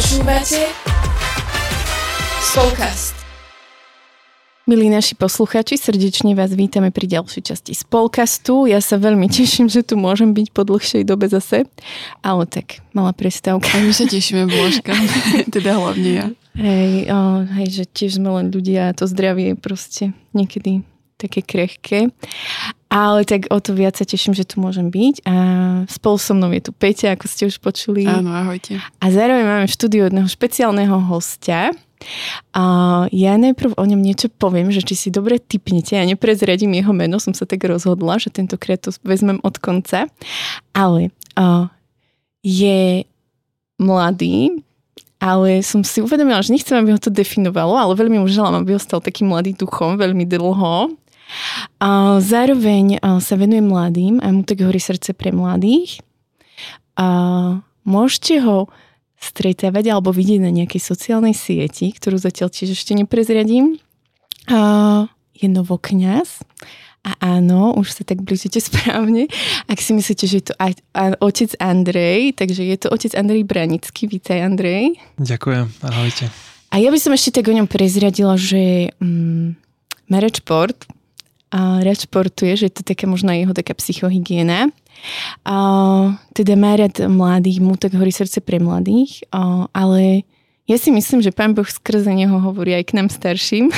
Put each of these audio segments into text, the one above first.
Počúvate Spolkast. Milí naši posluchači, srdečne vás vítame pri ďalšej časti Spolkastu. Ja sa veľmi teším, že tu môžem byť po dlhšej dobe zase. Ale tak, malá prestávka. A my sa tešíme, Božka. teda hlavne ja. Hej, o, hej, že tiež sme len ľudia a to zdravie je proste niekedy také krehké. Ale tak o to viac sa teším, že tu môžem byť. A spolu so mnou je tu Peťa, ako ste už počuli. Áno, ahojte. A zároveň máme v štúdiu jedného špeciálneho hostia. A ja najprv o ňom niečo poviem, že či si dobre typnete. Ja neprezradím jeho meno, som sa tak rozhodla, že tentokrát to vezmem od konca. Ale a, je mladý, ale som si uvedomila, že nechcem, aby ho to definovalo, ale veľmi mu želám, aby ostal taký mladý duchom veľmi dlho. A zároveň sa venuje mladým a mu tak horí srdce pre mladých. A môžete ho stretávať alebo vidieť na nejakej sociálnej sieti, ktorú zatiaľ tiež ešte neprezradím. A je novokňaz. A áno, už sa tak blížite správne. Ak si myslíte, že je to aj, aj otec Andrej, takže je to otec Andrej Branický. Vítaj, Andrej. Ďakujem, ahojte. A ja by som ešte tak o ňom prezradila, že mm, marriage rád športuje, že to je taká možná jeho taká psychohygiena. A, teda má rád mladých, mu tak horí srdce pre mladých, a, ale ja si myslím, že pán Boh skrze neho hovorí aj k nám starším.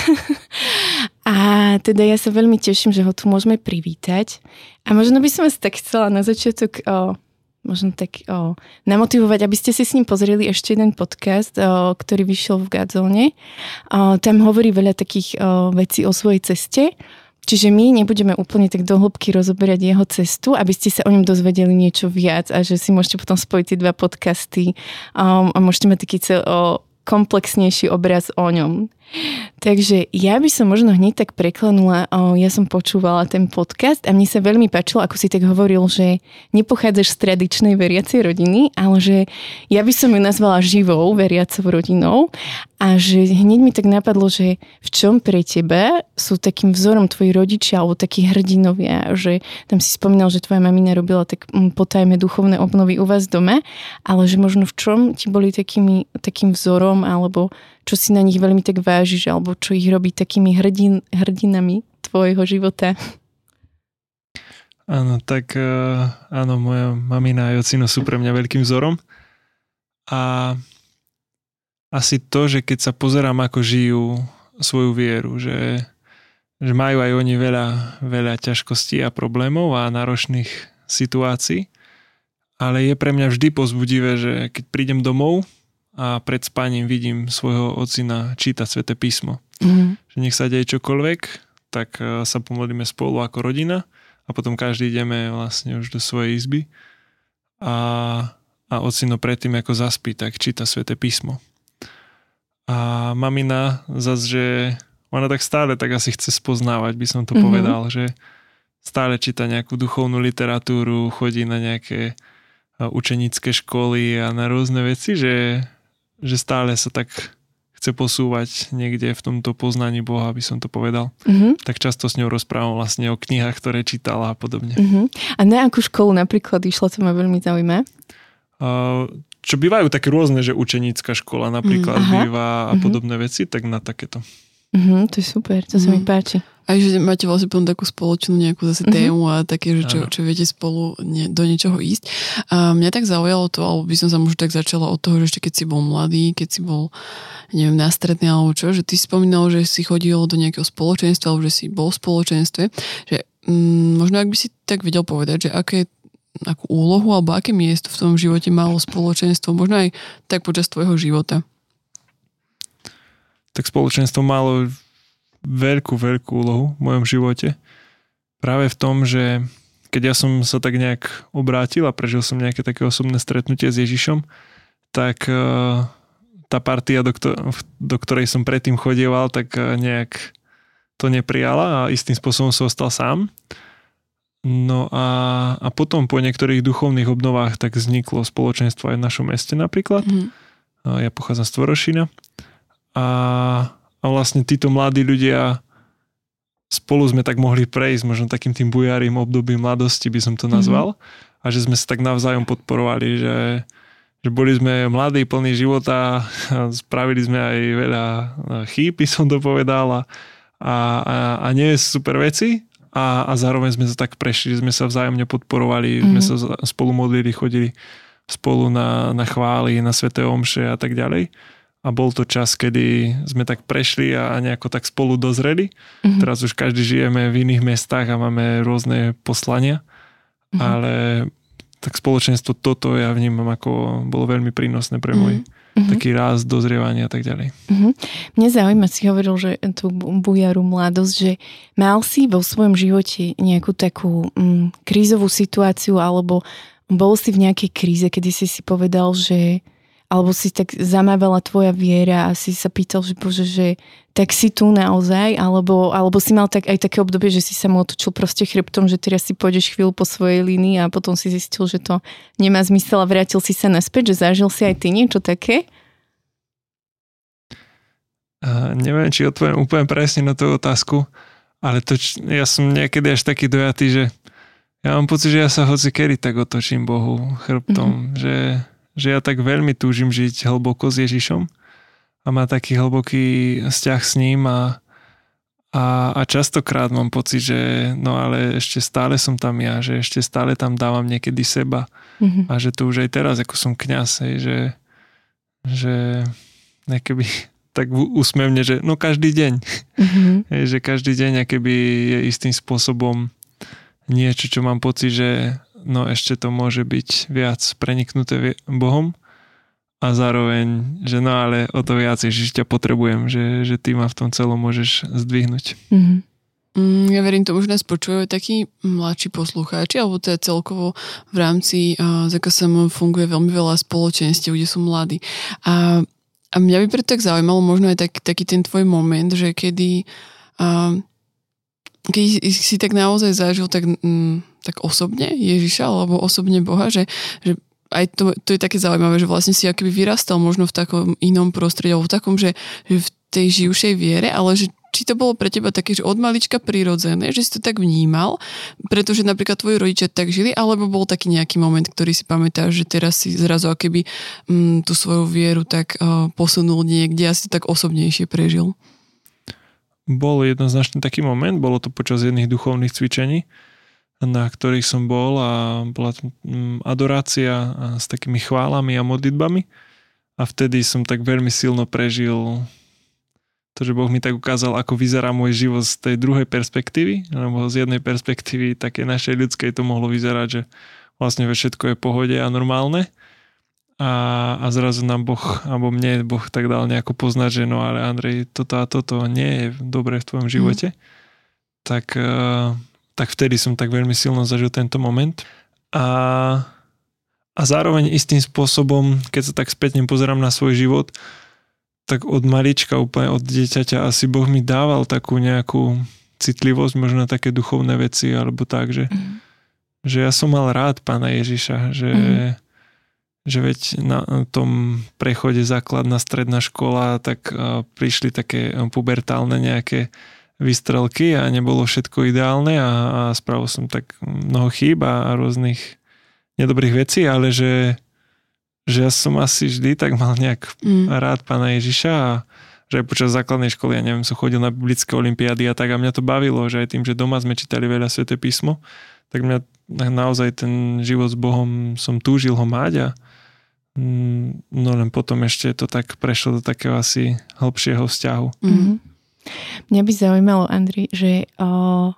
a teda ja sa veľmi teším, že ho tu môžeme privítať. A možno by som vás tak chcela na začiatok o, možno tak o, namotivovať, aby ste si s ním pozreli ešte jeden podcast, o, ktorý vyšiel v Gadzone. O, tam hovorí veľa takých o, vecí o svojej ceste Čiže my nebudeme úplne tak do hĺbky rozoberať jeho cestu, aby ste sa o ňom dozvedeli niečo viac a že si môžete potom spojiť tie dva podcasty um, a môžete mať taký cel, o, komplexnejší obraz o ňom. Takže ja by som možno hneď tak preklenula, ja som počúvala ten podcast a mne sa veľmi páčilo, ako si tak hovoril, že nepochádzaš z tradičnej veriacej rodiny, ale že ja by som ju nazvala živou veriacou rodinou a že hneď mi tak napadlo, že v čom pre teba sú takým vzorom tvoji rodičia alebo takí hrdinovia, že tam si spomínal, že tvoja mamina robila tak mm, potajme duchovné obnovy u vás doma, ale že možno v čom ti boli takými, takým vzorom alebo čo si na nich veľmi tak vážiš, alebo čo ich robí takými hrdin, hrdinami tvojho života? Áno, tak uh, áno, moja mamina a ocino sú pre mňa veľkým vzorom. A asi to, že keď sa pozerám, ako žijú svoju vieru, že, že majú aj oni veľa, veľa ťažkostí a problémov a náročných situácií, ale je pre mňa vždy pozbudivé, že keď prídem domov, a pred spaním vidím svojho ocina čítať sväté písmo. Mm. Že nech sa deje čokoľvek, tak e, sa pomodlíme spolu ako rodina a potom každý ideme vlastne už do svojej izby a, a ocino predtým ako zaspí, tak číta sväté písmo. A mamina zase, že ona tak stále tak asi chce spoznávať, by som to mm-hmm. povedal, že stále číta nejakú duchovnú literatúru, chodí na nejaké e, učenické školy a na rôzne veci, že že stále sa tak chce posúvať niekde v tomto poznaní Boha, aby som to povedal. Uh-huh. Tak často s ňou rozprávam vlastne o knihách, ktoré čítala a podobne. Uh-huh. A na akú školu napríklad išla, to ma veľmi zaujíma? Uh, čo bývajú také rôzne, že učenícka škola napríklad uh-huh. býva a uh-huh. podobné veci, tak na takéto. Uh-huh, to je super, to uh-huh. sa mi páči. Aj že máte vlastne potom takú spoločnú nejakú zase mm-hmm. tému a také, že čo, čo viete spolu ne, do niečoho ísť. A mňa tak zaujalo to, alebo by som sa možno tak začala od toho, že ešte keď si bol mladý, keď si bol, neviem, na strednej alebo čo, že ty si spomínal, že si chodil do nejakého spoločenstva, alebo že si bol v spoločenstve, že mm, možno ak by si tak vedel povedať, že aké akú úlohu alebo aké miesto v tom živote malo spoločenstvo, možno aj tak počas tvojho života. Tak spoločenstvo malo veľkú, veľkú úlohu v mojom živote. Práve v tom, že keď ja som sa tak nejak obrátil a prežil som nejaké také osobné stretnutie s Ježišom, tak e, tá partia, do, do ktorej som predtým chodieval, tak e, nejak to neprijala a istým spôsobom som ostal sám. No a, a potom po niektorých duchovných obnovách tak vzniklo spoločenstvo aj v našom meste napríklad. Mm. Ja pochádzam z Tvorošina. A a vlastne títo mladí ľudia spolu sme tak mohli prejsť možno takým tým bujarým obdobím mladosti by som to nazval mm-hmm. a že sme sa tak navzájom podporovali, že, že boli sme mladí, plní života, spravili sme aj veľa chýb, som to povedal, a, a, a nie super veci, a, a zároveň sme sa tak prešli, sme sa vzájomne podporovali, mm-hmm. sme sa spolu modlili, chodili spolu na, na chvály, na sveté omše a tak ďalej. A bol to čas, kedy sme tak prešli a nejako tak spolu dozreli. Mm-hmm. Teraz už každý žijeme v iných mestách a máme rôzne poslania, mm-hmm. ale tak spoločenstvo toto ja vnímam ako bolo veľmi prínosné pre môj mm-hmm taký ráz, dozrievanie a tak ďalej. Mm-hmm. Mne zaujíma, si hovoril, že tú bujaru mladosť, že mal si vo svojom živote nejakú takú mm, krízovú situáciu alebo bol si v nejakej kríze, kedy si si povedal, že alebo si tak zamávala tvoja viera a si sa pýtal, že bože, že tak si tu naozaj, alebo, alebo si mal tak aj také obdobie, že si sa mu otočil proste chrbtom, že teraz si pôjdeš chvíľu po svojej línii a potom si zistil, že to nemá zmysel a vrátil si sa naspäť, že zažil si aj ty niečo také? Uh, neviem, či odpoviem úplne presne na tú otázku, ale to, ja som niekedy až taký dojatý, že ja mám pocit, že ja sa hoci kedy tak otočím Bohu chrbtom, mm-hmm. že že ja tak veľmi túžim žiť hlboko s Ježišom a má taký hlboký vzťah s ním a, a, a častokrát mám pocit, že no ale ešte stále som tam ja, že ešte stále tam dávam niekedy seba mm-hmm. a že to už aj teraz, ako som kňaz, hej, že, že nekeby tak úsmevne, že no každý deň. Mm-hmm. Hej, že každý deň akéby je istým spôsobom niečo, čo mám pocit, že no ešte to môže byť viac preniknuté Bohom a zároveň, že no ale o to viac Ježiš ťa potrebujem, že, že ty ma v tom celom môžeš zdvihnúť. Mm-hmm. Ja verím, to už nás počujú takí mladší poslucháči, alebo je celkovo v rámci uh, ZKSM funguje veľmi veľa spoločenstiev, kde sú mladí. A, a mňa by preto tak zaujímalo možno aj tak, taký ten tvoj moment, že kedy uh, keď si tak naozaj zažil tak, mm, tak osobne Ježiša alebo osobne Boha, že, že aj to, to je také zaujímavé, že vlastne si akoby vyrastal možno v takom inom prostredí alebo v takom, že, že v tej živšej viere, ale že či to bolo pre teba také, že od malička prirodzené, že si to tak vnímal, pretože napríklad tvoji rodičia tak žili, alebo bol taký nejaký moment, ktorý si pamätáš, že teraz si zrazu akoby mm, tú svoju vieru tak uh, posunul niekde a si to tak osobnejšie prežil? Bol jednoznačne taký moment, bolo to počas jedných duchovných cvičení, na ktorých som bol a bola tam mm, adorácia s takými chválami a modlitbami. A vtedy som tak veľmi silno prežil to, že Boh mi tak ukázal, ako vyzerá môj život z tej druhej perspektívy, lebo z jednej perspektívy také našej ľudskej to mohlo vyzerať, že vlastne všetko je pohode a normálne a, a zrazu nám Boh, alebo mne Boh tak dal nejako poznať, že no ale Andrej, toto a toto nie je dobré v tvojom živote, mm. tak, uh, tak vtedy som tak veľmi silno zažil tento moment. A, a zároveň istým spôsobom, keď sa tak spätne pozerám na svoj život, tak od malička, úplne od dieťaťa asi Boh mi dával takú nejakú citlivosť, možno na také duchovné veci, alebo tak, že, mm. že ja som mal rád pána Ježiša, že mm že veď na tom prechode základná stredná škola, tak prišli také pubertálne nejaké vystrelky a nebolo všetko ideálne a, a spravil som tak mnoho chýb a, a rôznych nedobrých vecí, ale že, že ja som asi vždy tak mal nejak mm. rád pána Ježiša a že aj počas základnej školy, ja neviem, som chodil na biblické olimpiády a tak a mňa to bavilo, že aj tým, že doma sme čítali veľa sveté písmo, tak mňa naozaj ten život s Bohom som túžil ho mať a, no len potom ešte to tak prešlo do takého asi hĺbšieho vzťahu. Mm-hmm. Mňa by zaujímalo, Andri, že o,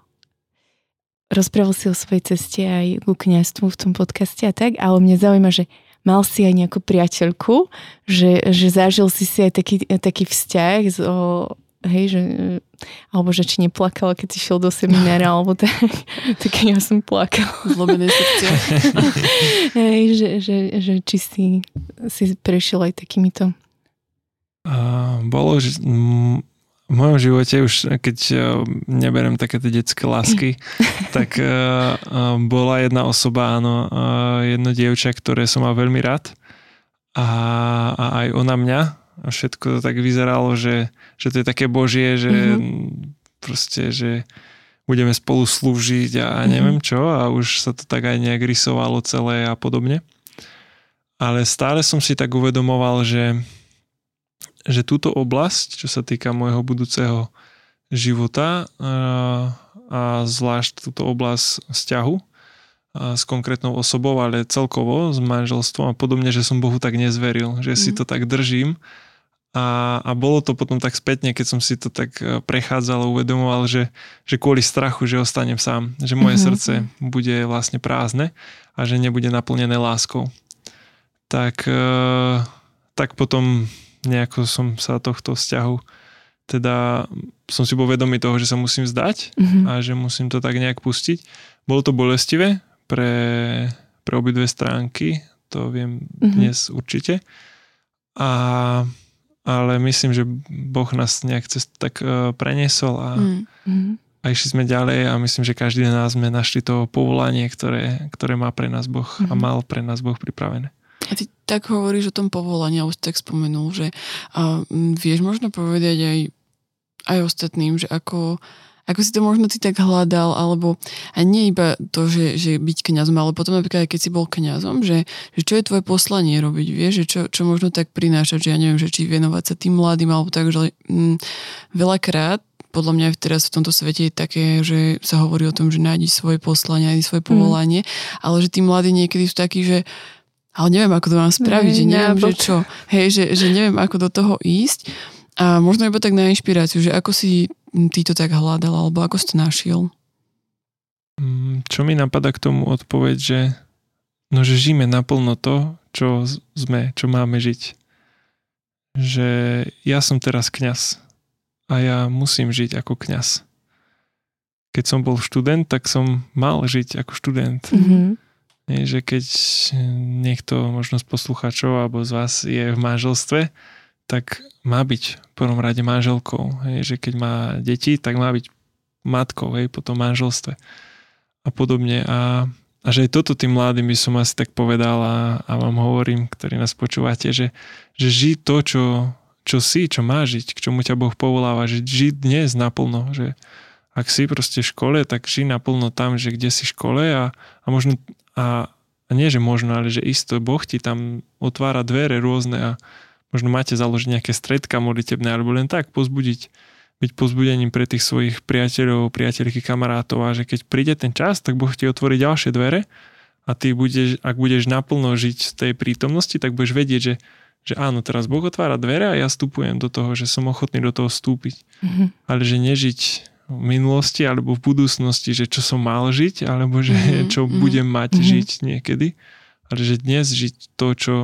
rozprával si o svojej ceste aj ku kniastvu v tom podcaste a tak, ale mňa zaujíma, že mal si aj nejakú priateľku, že, že zažil si si aj taký, taký vzťah o, hej, že, alebo že či neplakala, keď si šiel do seminára, alebo tak, tak ja som plakala. Zlomené srdce. hej, že, že, že či si, si prešiel aj takýmito. Uh, bolo, že v mojom živote už, keď uh, neberem také tie detské lásky, tak uh, bola jedna osoba, áno, uh, jedno dievča, ktoré som mal veľmi rád a, a aj ona mňa a všetko to tak vyzeralo, že, že to je také božie, že mm-hmm. proste, že budeme spolu slúžiť a mm-hmm. neviem čo a už sa to tak aj nejak rysovalo celé a podobne. ale stále som si tak uvedomoval, že, že túto oblasť, čo sa týka môjho budúceho života a, a zvlášť túto oblasť vzťahu s konkrétnou osobou, ale celkovo s manželstvom a podobne, že som Bohu tak nezveril, že mm. si mhm. to tak držím a, a bolo to potom tak spätne, keď som si to tak e, prechádzal a uvedomoval, že, že kvôli strachu, že ostanem sám, že moje mm-hmm. srdce bude vlastne prázdne a že nebude naplnené láskou. Tak, e, tak potom nejako som sa tohto vzťahu teda som si bol vedomý toho, že sa musím zdať mm-hmm. a že musím to tak nejak pustiť. Bolo to bolestivé pre, pre obidve stránky, to viem mm-hmm. dnes určite. A ale myslím, že Boh nás nejak cez tak uh, preniesol a, mm. a išli sme ďalej a myslím, že každý z nás sme našli to povolanie, ktoré, ktoré má pre nás Boh mm. a mal pre nás Boh pripravené. A ty tak hovoríš o tom povolaní, a už tak spomenul, že uh, vieš možno povedať aj, aj ostatným, že ako ako si to možno ty tak hľadal, alebo a nie iba to, že, že byť kňazom, ale potom napríklad aj keď si bol kňazom, že, že čo je tvoje poslanie robiť, vieš, že čo, čo možno tak prinášať, že ja neviem, že či venovať sa tým mladým, alebo tak, že mm, veľakrát podľa mňa teraz v tomto svete je také, že sa hovorí o tom, že nájdi svoje poslanie, nájdi svoje mm. povolanie, mm. ale že tí mladí niekedy sú takí, že ale neviem, ako to mám spraviť, ne, že neviem, že čo, hej, že, že neviem, ako do toho ísť. A možno iba tak na inšpiráciu, že ako si ty to tak hľadal, alebo ako si to našiel? Mm, čo mi napadá k tomu odpoveď, že no, že žijeme naplno to, čo sme, čo máme žiť. Že ja som teraz kňaz a ja musím žiť ako kňaz. Keď som bol študent, tak som mal žiť ako študent. Mm-hmm. Nie, že keď niekto možno z poslucháčov alebo z vás je v manželstve, tak má byť v prvom rade manželkou. Hej, že keď má deti, tak má byť matkou hej, po tom manželstve a podobne. A, a že aj toto tým mladým by som asi tak povedal a, a vám hovorím, ktorí nás počúvate, že, že ži to, čo, čo si, čo má žiť, k čomu ťa Boh povoláva, že ži dnes naplno, že ak si proste v škole, tak ži naplno tam, že kde si v škole a, a možno a, a nie, že možno, ale že isto Boh ti tam otvára dvere rôzne a, možno máte založiť nejaké stredka modlitebné alebo len tak pozbudiť, byť pozbudením pre tých svojich priateľov, priateľky, kamarátov a že keď príde ten čas, tak Boh ti otvorí ďalšie dvere a ty budeš, ak budeš naplno žiť z tej prítomnosti, tak budeš vedieť, že, že áno, teraz Boh otvára dvere a ja vstupujem do toho, že som ochotný do toho vstúpiť. Mm-hmm. Ale že nežiť v minulosti alebo v budúcnosti, že čo som mal žiť, alebo že mm-hmm. čo mm-hmm. budem mať mm-hmm. žiť niekedy, ale že dnes žiť to, čo,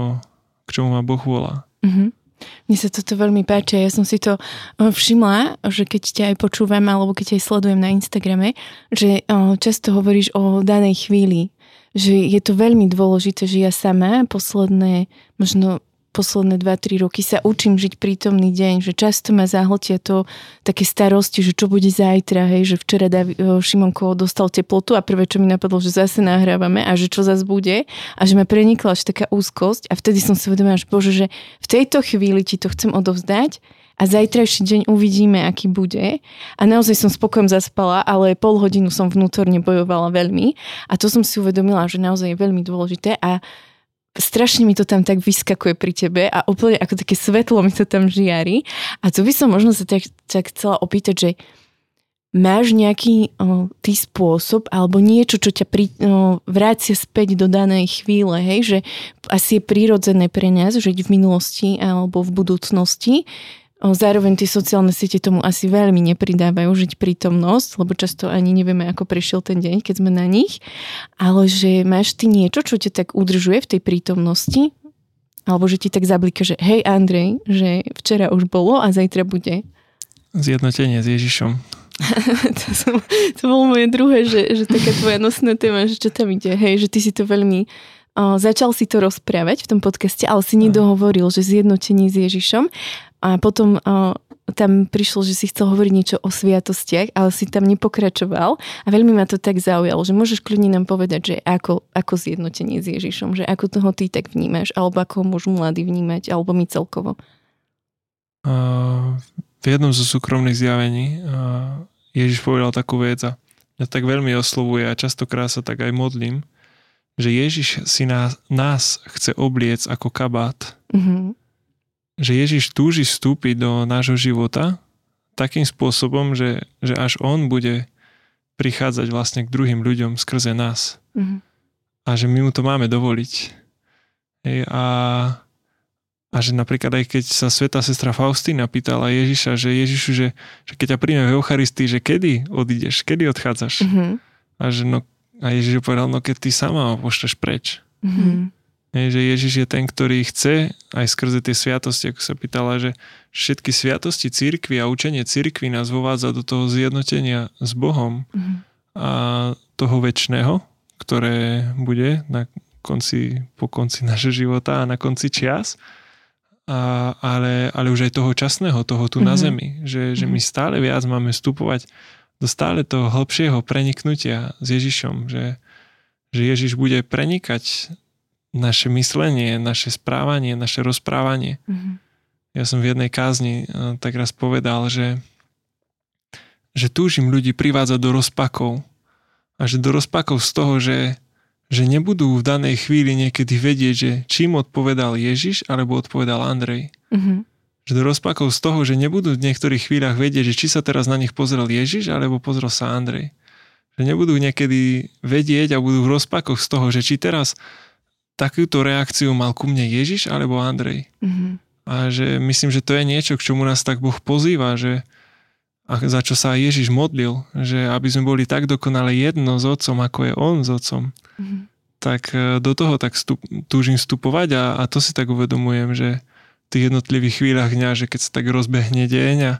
k čomu ma Boh volá. Mm-hmm. Mne sa toto veľmi páči. Ja som si to eh, všimla, že keď ťa aj počúvam alebo keď aj sledujem na Instagrame, že eh, často hovoríš o danej chvíli. Že je to veľmi dôležité, že ja sama posledné možno posledné 2-3 roky sa učím žiť prítomný deň, že často ma zahltia to také starosti, že čo bude zajtra, hej, že včera Davi, Šimonko dostal teplotu a prvé, čo mi napadlo, že zase nahrávame a že čo zase bude a že ma prenikla až taká úzkosť a vtedy som si uvedomila, že bože, že v tejto chvíli ti to chcem odovzdať a zajtrajší deň uvidíme, aký bude. A naozaj som spokojom zaspala, ale pol hodinu som vnútorne bojovala veľmi a to som si uvedomila, že naozaj je veľmi dôležité a strašne mi to tam tak vyskakuje pri tebe a úplne ako také svetlo mi to tam žiari. A tu by som možno sa tak, tak chcela opýtať, že máš nejaký o, tý spôsob alebo niečo, čo ťa pri, o, vrácia späť do danej chvíle, hej, že asi je prírodzené pre nás žiť v minulosti alebo v budúcnosti, Zároveň tie sociálne siete tomu asi veľmi nepridávajú žiť prítomnosť, lebo často ani nevieme, ako prešiel ten deň, keď sme na nich. Ale že máš ty niečo, čo ťa tak udržuje v tej prítomnosti, alebo že ti tak zablíka, že hej Andrej, že včera už bolo a zajtra bude. Zjednotenie s Ježišom. to, som, to bolo moje druhé, že, že taká tvoja nosná téma, že čo tam ide, hej, že ty si to veľmi o, začal si to rozprávať v tom podcaste, ale si nedohovoril, že zjednotenie s Ježišom a potom uh, tam prišlo, že si chcel hovoriť niečo o sviatostiach, ale si tam nepokračoval a veľmi ma to tak zaujalo, že môžeš kľudne nám povedať, že ako, ako zjednotenie s Ježišom, že ako toho ty tak vnímaš, alebo ako môžu mladí vnímať, alebo my celkovo. Uh, v jednom zo súkromných zjavení uh, Ježiš povedal takú vec a mňa tak veľmi oslovuje a častokrát sa tak aj modlím, že Ježiš si nás, nás chce obliec ako kabát. Mm-hmm. Že Ježiš túži vstúpiť do nášho života takým spôsobom, že, že až On bude prichádzať vlastne k druhým ľuďom skrze nás. Mm-hmm. A že my mu to máme dovoliť. Hej, a, a že napríklad aj keď sa sveta sestra Faustína pýtala Ježiša, že Ježišu, že, že keď ťa príjme v Eucharistii, že kedy odídeš, kedy odchádzaš? Mm-hmm. A, že no, a Ježiš povedal, no keď ty sama ho pošleš preč. Mm-hmm. Hej, že Ježiš je ten, ktorý chce aj skrze tie sviatosti, ako sa pýtala, že všetky sviatosti církvy a učenie církvy nás vovádza do toho zjednotenia s Bohom mm-hmm. a toho väčšného, ktoré bude na konci, po konci našho života a na konci čias, a, ale, ale už aj toho časného, toho tu mm-hmm. na zemi, že, že my mhm. stále viac máme vstupovať do stále toho hlbšieho preniknutia s Ježišom, že, že Ježiš bude prenikať naše myslenie, naše správanie, naše rozprávanie. Mm-hmm. Ja som v jednej kázni eh, tak raz povedal, že, že túžim ľudí privádzať do rozpakov. A že do rozpakov z toho, že, že nebudú v danej chvíli niekedy vedieť, že čím odpovedal Ježiš alebo odpovedal Andrej. Mm-hmm. Že do rozpakov z toho, že nebudú v niektorých chvíľach vedieť, že či sa teraz na nich pozrel Ježiš alebo pozrel sa Andrej. Že nebudú niekedy vedieť a budú v rozpakoch z toho, že či teraz takúto reakciu mal ku mne Ježiš alebo Andrej. Mm-hmm. A že myslím, že to je niečo, k čomu nás tak Boh pozýva, že a za čo sa Ježiš modlil, že aby sme boli tak dokonale jedno s Otcom, ako je On s Otcom. Mm-hmm. Tak e, do toho tak stup, túžim vstupovať a, a to si tak uvedomujem, že v tých jednotlivých chvíľach dňa, že keď sa tak rozbehne deň a,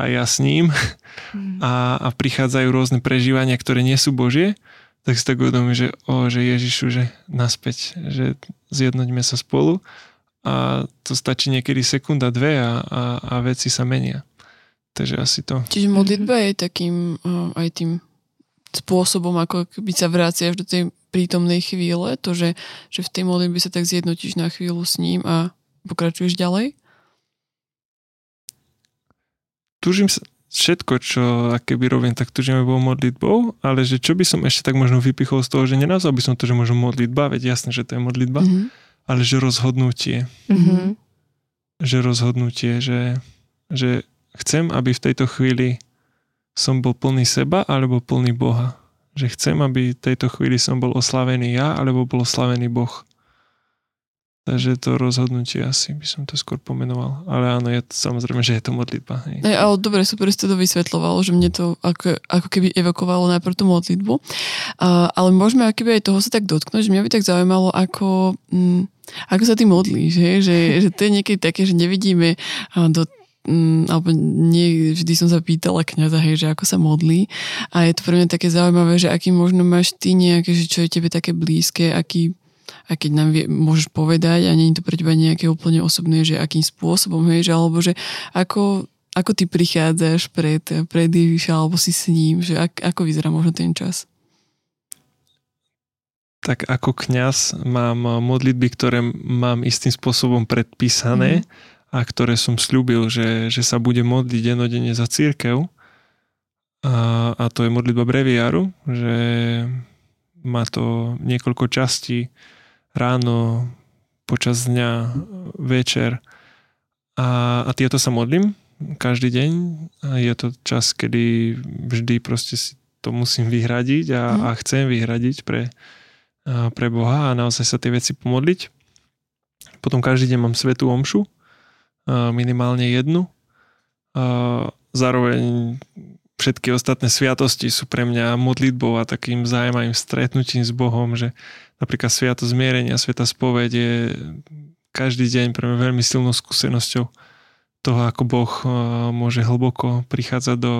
a ja s ním mm-hmm. a, a prichádzajú rôzne prežívania, ktoré nie sú Božie, tak si tak uvedomím, že, o, že Ježišu, že naspäť, že zjednoťme sa spolu a to stačí niekedy sekunda, dve a, a, a veci sa menia. Takže asi to. Čiže modlitba je takým aj tým spôsobom, ako by sa vraciaš do tej prítomnej chvíle, to, že, že v tej modlitbe sa tak zjednotíš na chvíľu s ním a pokračuješ ďalej? Tužím sa, všetko, čo keby robím, tak tužíme bol modlitbou, ale že čo by som ešte tak možno vypichol z toho, že nenazval by som to, že možno modlitba, veď jasné, že to je modlitba, mm-hmm. ale že rozhodnutie. Mm-hmm. Že rozhodnutie, že, že chcem, aby v tejto chvíli som bol plný seba alebo plný Boha. Že chcem, aby v tejto chvíli som bol oslavený ja alebo bol oslavený Boh. Takže to rozhodnutie asi by som to skôr pomenoval. Ale áno, je to, samozrejme, že je to modlitba. Hej. Hey, ale dobre, super ste to vysvetľovalo, že mne to ako, ako keby evokovalo najprv tú modlitbu. Uh, ale môžeme keby aj toho sa tak dotknúť, že mňa by tak zaujímalo, ako, um, ako sa ty modlíš, hej? Že, že to je niekedy také, že nevidíme do um, alebo nie vždy som sa pýtala kniaza, hej, že ako sa modlí a je to pre mňa také zaujímavé, že aký možno máš ty nejaké, že čo je tebe také blízke, aký a keď nám vie, môžeš povedať a nie je to pre teba nejaké úplne osobné, že akým spôsobom, hej, že, alebo že ako, ako ty prichádzaš pred, pred Ježiša alebo si s ním, že ak, ako vyzerá možno ten čas? Tak ako kňaz mám modlitby, ktoré mám istým spôsobom predpísané mm. a ktoré som slúbil, že, že sa bude modliť denodene za církev. A, a to je modlitba breviáru, že má to niekoľko častí ráno, počas dňa, večer. A, a tieto sa modlím každý deň. A je to čas, kedy vždy proste si to musím vyhradiť a, mm. a chcem vyhradiť pre, pre Boha a naozaj sa tie veci pomodliť. Potom každý deň mám svetú omšu, minimálne jednu. Zároveň všetky ostatné sviatosti sú pre mňa modlitbou a takým zájmavým stretnutím s Bohom, že napríklad Sviato zmierenia, Sveta spoveď je každý deň pre mňa veľmi silnou skúsenosťou toho, ako Boh eh, môže hlboko prichádzať do,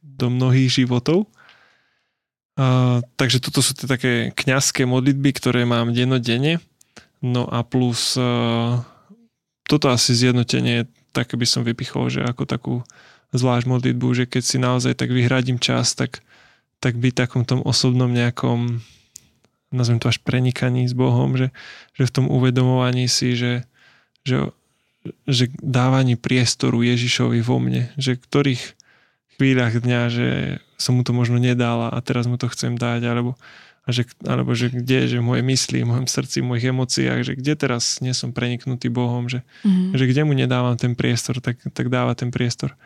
do mnohých životov. A, takže toto sú tie také kňazské modlitby, ktoré mám dennodenne. No a plus eh, toto asi zjednotenie, tak by som vypichol, že ako takú zvlášť modlitbu, že keď si naozaj tak vyhradím čas, tak, tak byť takom tom osobnom nejakom nazvem to až prenikaní s Bohom, že, že v tom uvedomovaní si, že, že, že dávaní priestoru Ježišovi vo mne, že v ktorých chvíľach dňa, že som mu to možno nedal a teraz mu to chcem dať, alebo, a že, alebo že kde, že v mojej mysli, v mojom srdci, v mojich emóciách, že kde teraz nie som preniknutý Bohom, že, mm-hmm. že kde mu nedávam ten priestor, tak, tak dáva ten priestor.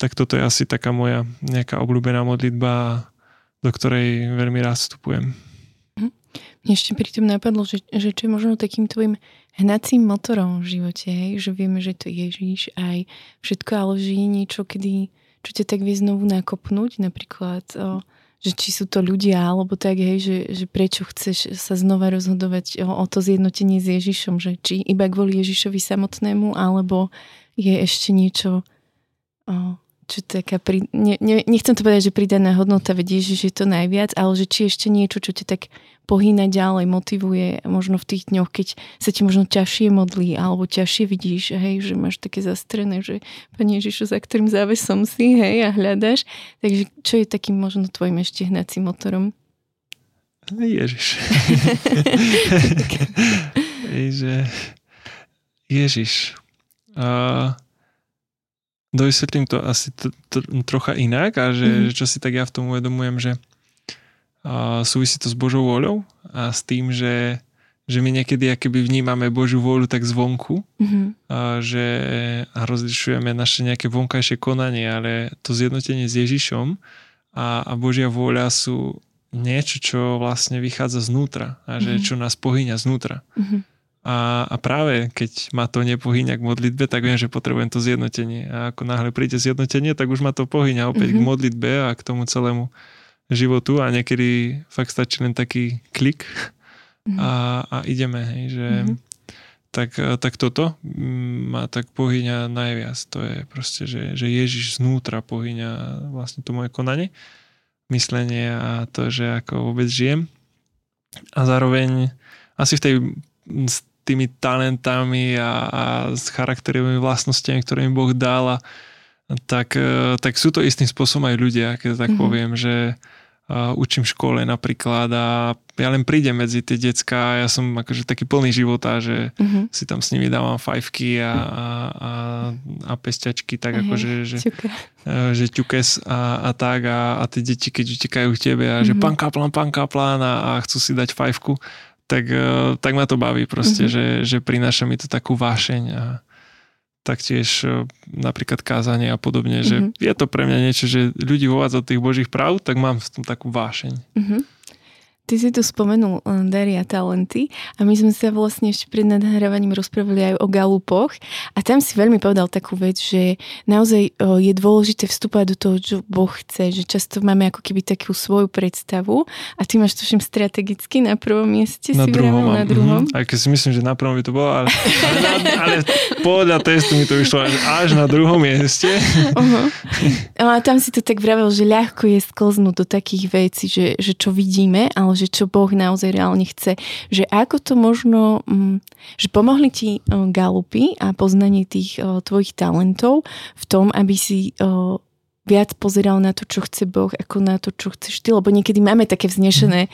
Tak toto je asi taká moja nejaká obľúbená modlitba, do ktorej veľmi rád vstupujem. Ešte pri tom napadlo, že, že čo je možno takým tvojim hnacím motorom v živote, hej? že vieme, že to Ježíš aj všetko, ale že je niečo, kedy, čo ťa tak vie znovu nakopnúť, napríklad o, že či sú to ľudia, alebo tak, hej, že, že prečo chceš sa znova rozhodovať o, o to zjednotenie s Ježišom, že či iba kvôli Ježišovi samotnému, alebo je ešte niečo, o, čo taká, pri, ne, ne, nechcem to povedať, že pridaná hodnota, veď Ježiš je to najviac, ale že či ešte niečo, čo ťa tak pohýna ďalej, motivuje možno v tých dňoch, keď sa ti možno ťažšie modlí alebo ťažšie vidíš, hej, že máš také zastrené, že Pane Ježišu, za ktorým závesom si, hej, a hľadaš. Takže čo je takým možno tvojim ešte hnacím motorom? Ježiš. že Ježiš. Uh, dovysvetlím to asi t- t- trocha inak a že, mm-hmm. čo si tak ja v tom uvedomujem, že a súvisí to s Božou voľou a s tým, že, že my niekedy akoby vnímame Božiu voľu tak zvonku mm-hmm. a že a rozlišujeme naše nejaké vonkajšie konanie, ale to zjednotenie s Ježišom a, a Božia vôľa sú niečo, čo vlastne vychádza znútra a že mm-hmm. čo nás pohyňa znútra. Mm-hmm. A, a práve keď ma to nepohyňa k modlitbe, tak viem, že potrebujem to zjednotenie. A ako náhle príde zjednotenie, tak už ma to pohyňa opäť mm-hmm. k modlitbe a k tomu celému životu a niekedy fakt stačí len taký klik mm-hmm. a, a ideme, hej, že mm-hmm. tak, tak toto ma tak pohyňa najviac. To je proste, že, že Ježiš znútra pohyňa vlastne to moje konanie, myslenie a to, že ako vôbec žijem. A zároveň asi v tej tými talentami a, a s charakterovými vlastnostiami, ktoré mi Boh dal a, tak, tak sú to istým spôsobom aj ľudia, keď tak mm-hmm. poviem, že uh, učím v škole napríklad a ja len prídem medzi tie decka a ja som akože taký plný života, že uh-huh. si tam s nimi dávam fajfky a, a, a, a pestiačky, tak uh-huh. akože, že, uh, že ťukes a, a tak a, a tie deti, keď utekajú k tebe a že pán kaplan, pán kaplan a, a chcú si dať fajfku, tak, uh, tak ma to baví proste, uh-huh. že, že prináša mi to takú vášeň a, taktiež e, napríklad kázanie a podobne, že mm-hmm. je to pre mňa niečo, že ľudí uvádza tých božích práv, tak mám v tom takú vášeň. Mm-hmm. Ty si tu spomenul eh, dary a talenty a my sme sa vlastne ešte pred nadhrávaním rozprávali aj o galupoch a tam si veľmi povedal takú vec, že naozaj eh, je dôležité vstúpať do toho, čo Boh chce, že často máme ako keby takú svoju predstavu a ty máš tuším strategicky na prvom mieste na si druhom, na druhom. Mm-hmm. Aj keď si myslím, že na prvom by to bolo, ale, ale, na, ale podľa testu mi to vyšlo až, až na druhom mieste. Uh-huh. A tam si to tak vravel, že ľahko je sklznúť do takých vecí, že, že čo vidíme, ale že čo Boh naozaj reálne chce. Že ako to možno, mm, že pomohli ti galupy a poznanie tých tvojich talentov v tom, aby si viac pozeral na to, čo chce Boh, ako na to, čo chceš ty, lebo niekedy máme také vznešené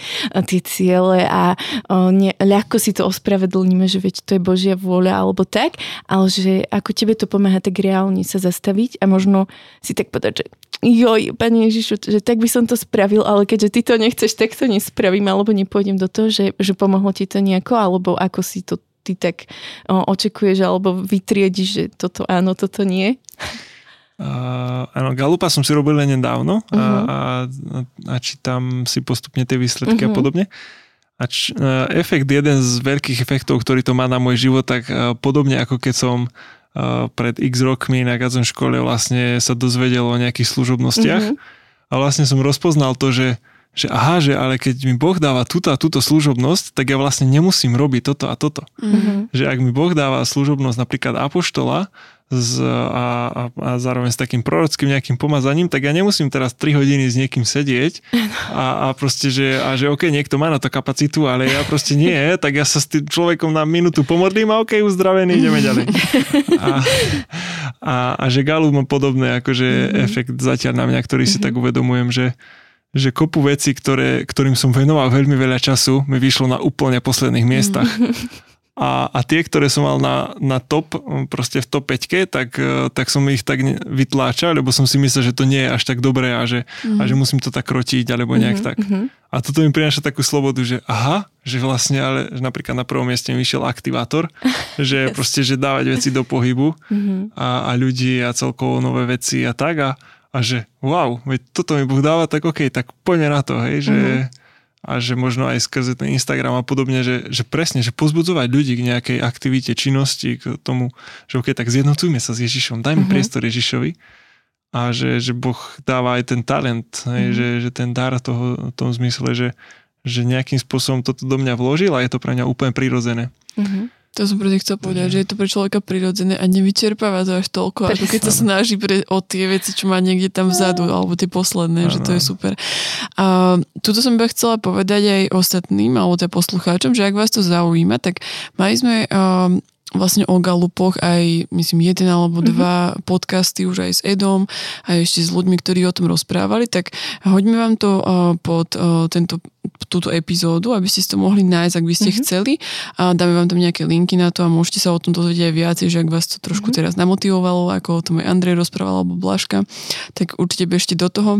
tie ciele a o, ne, ľahko si to ospravedlníme, že veď to je Božia vôľa alebo tak, ale že ako tebe to pomáha tak reálne sa zastaviť a možno si tak povedať, že joj, Pane Ježišu, že tak by som to spravil, ale keďže ty to nechceš, tak to nespravím, alebo nepôjdem do toho, že, že pomohlo ti to nejako, alebo ako si to ty tak o, očekuješ, alebo vytriediš, že toto áno, toto nie. Uh, áno, Galupa som si robil len nedávno uh-huh. a, a, a čítam si postupne tie výsledky uh-huh. a mhm. podobne. A č, uh, efekt, jeden z veľkých efektov, ktorý to má na môj život, tak uh, podobne ako keď som uh, pred x rokmi na Gazon škole vlastne sa dozvedel o nejakých služobnostiach uh-huh. a vlastne som rozpoznal to, že že aha, že ale keď mi Boh dáva túto a túto služobnosť, tak ja vlastne nemusím robiť toto a toto. Mm-hmm. Že ak mi Boh dáva služobnosť napríklad apoštola, z, a, a, a zároveň s takým prorockým nejakým pomazaním, tak ja nemusím teraz 3 hodiny s niekým sedieť a, a proste, že, a že OK, niekto má na to kapacitu, ale ja proste nie, tak ja sa s tým človekom na minútu pomodlím a OK, uzdravený, ideme ďalej. A, a, a že Galu má podobné akože mm-hmm. efekt zatiaľ na mňa, ktorý si mm-hmm. tak uvedomujem, že že kopu veci, ktoré, ktorým som venoval veľmi veľa času, mi vyšlo na úplne posledných miestach. A, a tie, ktoré som mal na, na top, proste v top 5, tak, e, tak som ich tak vytláčal, lebo som si myslel, že to nie je až tak dobré a že, mm-hmm. a že musím to tak krotiť, alebo nejak mm-hmm. tak. A toto mi prináša takú slobodu, že aha, že vlastne, ale že napríklad na prvom mieste mi vyšiel aktivátor, že proste, že dávať veci do pohybu mm-hmm. a, a ľudí a celkovo nové veci a tak a, a že wow, veď toto mi Boh dáva, tak OK, tak poďme na to, hej, že mm-hmm a že možno aj skrze ten Instagram a podobne, že, že presne, že pozbudzovať ľudí k nejakej aktivite, činnosti, k tomu, že ok, tak zjednocujme sa s Ježišom, dajme uh-huh. priestor Ježišovi a že, že Boh dáva aj ten talent, uh-huh. že, že ten dar toho, v tom zmysle, že, že nejakým spôsobom toto do mňa vložil a je to pre mňa úplne prirodzené. Uh-huh. To som presne chcel povedať, že je to pre človeka prirodzené a nevyčerpáva to až toľko, ako keď sa snaží pre, o tie veci, čo má niekde tam vzadu, alebo tie posledné, ano. že to je super. A tuto som iba chcela povedať aj ostatným, alebo teda poslucháčom, že ak vás to zaujíma, tak mali sme um, vlastne o galupoch aj, myslím, jeden alebo mhm. dva mm-hmm. podcasty už aj s Edom a ešte s ľuďmi, ktorí o tom rozprávali, tak hoďme vám to uh, pod uh, tento, túto epizódu, aby ste si to mohli nájsť, ak by ste mm-hmm. chceli. A dáme vám tam nejaké linky na to a môžete sa o tom dozvedieť aj viac, že ak vás to trošku mm-hmm. teraz namotivovalo, ako o tom aj Andrej rozprával alebo Blaška, tak určite bežte do toho.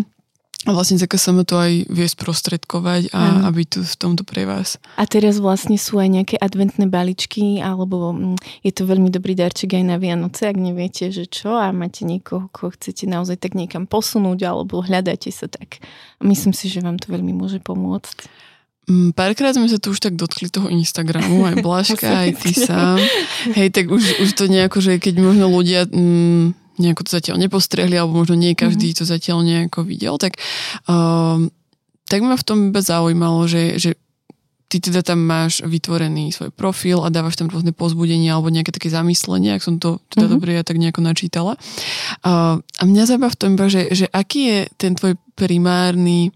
A vlastne sa to aj vie sprostredkovať a, aby tu v tomto pre vás. A teraz vlastne sú aj nejaké adventné baličky, alebo mm, je to veľmi dobrý darček aj na Vianoce, ak neviete, že čo a máte niekoho, koho chcete naozaj tak niekam posunúť, alebo hľadáte sa tak. Myslím si, že vám to veľmi môže pomôcť. Mm, párkrát sme sa tu už tak dotkli toho Instagramu, aj Blažka, aj ty sám. Hej, tak už, už to nejako, že keď možno ľudia... Mm, nejako to zatiaľ nepostrehli, alebo možno nie každý mm-hmm. to zatiaľ nejako videl, tak, um, tak ma v tom iba zaujímalo, že, že ty teda tam máš vytvorený svoj profil a dávaš tam rôzne pozbudenia alebo nejaké také zamyslenia, ak som to teda mm-hmm. dobre ja tak nejako načítala. Uh, a mňa zaujíma v tom iba, že, že aký je ten tvoj primárny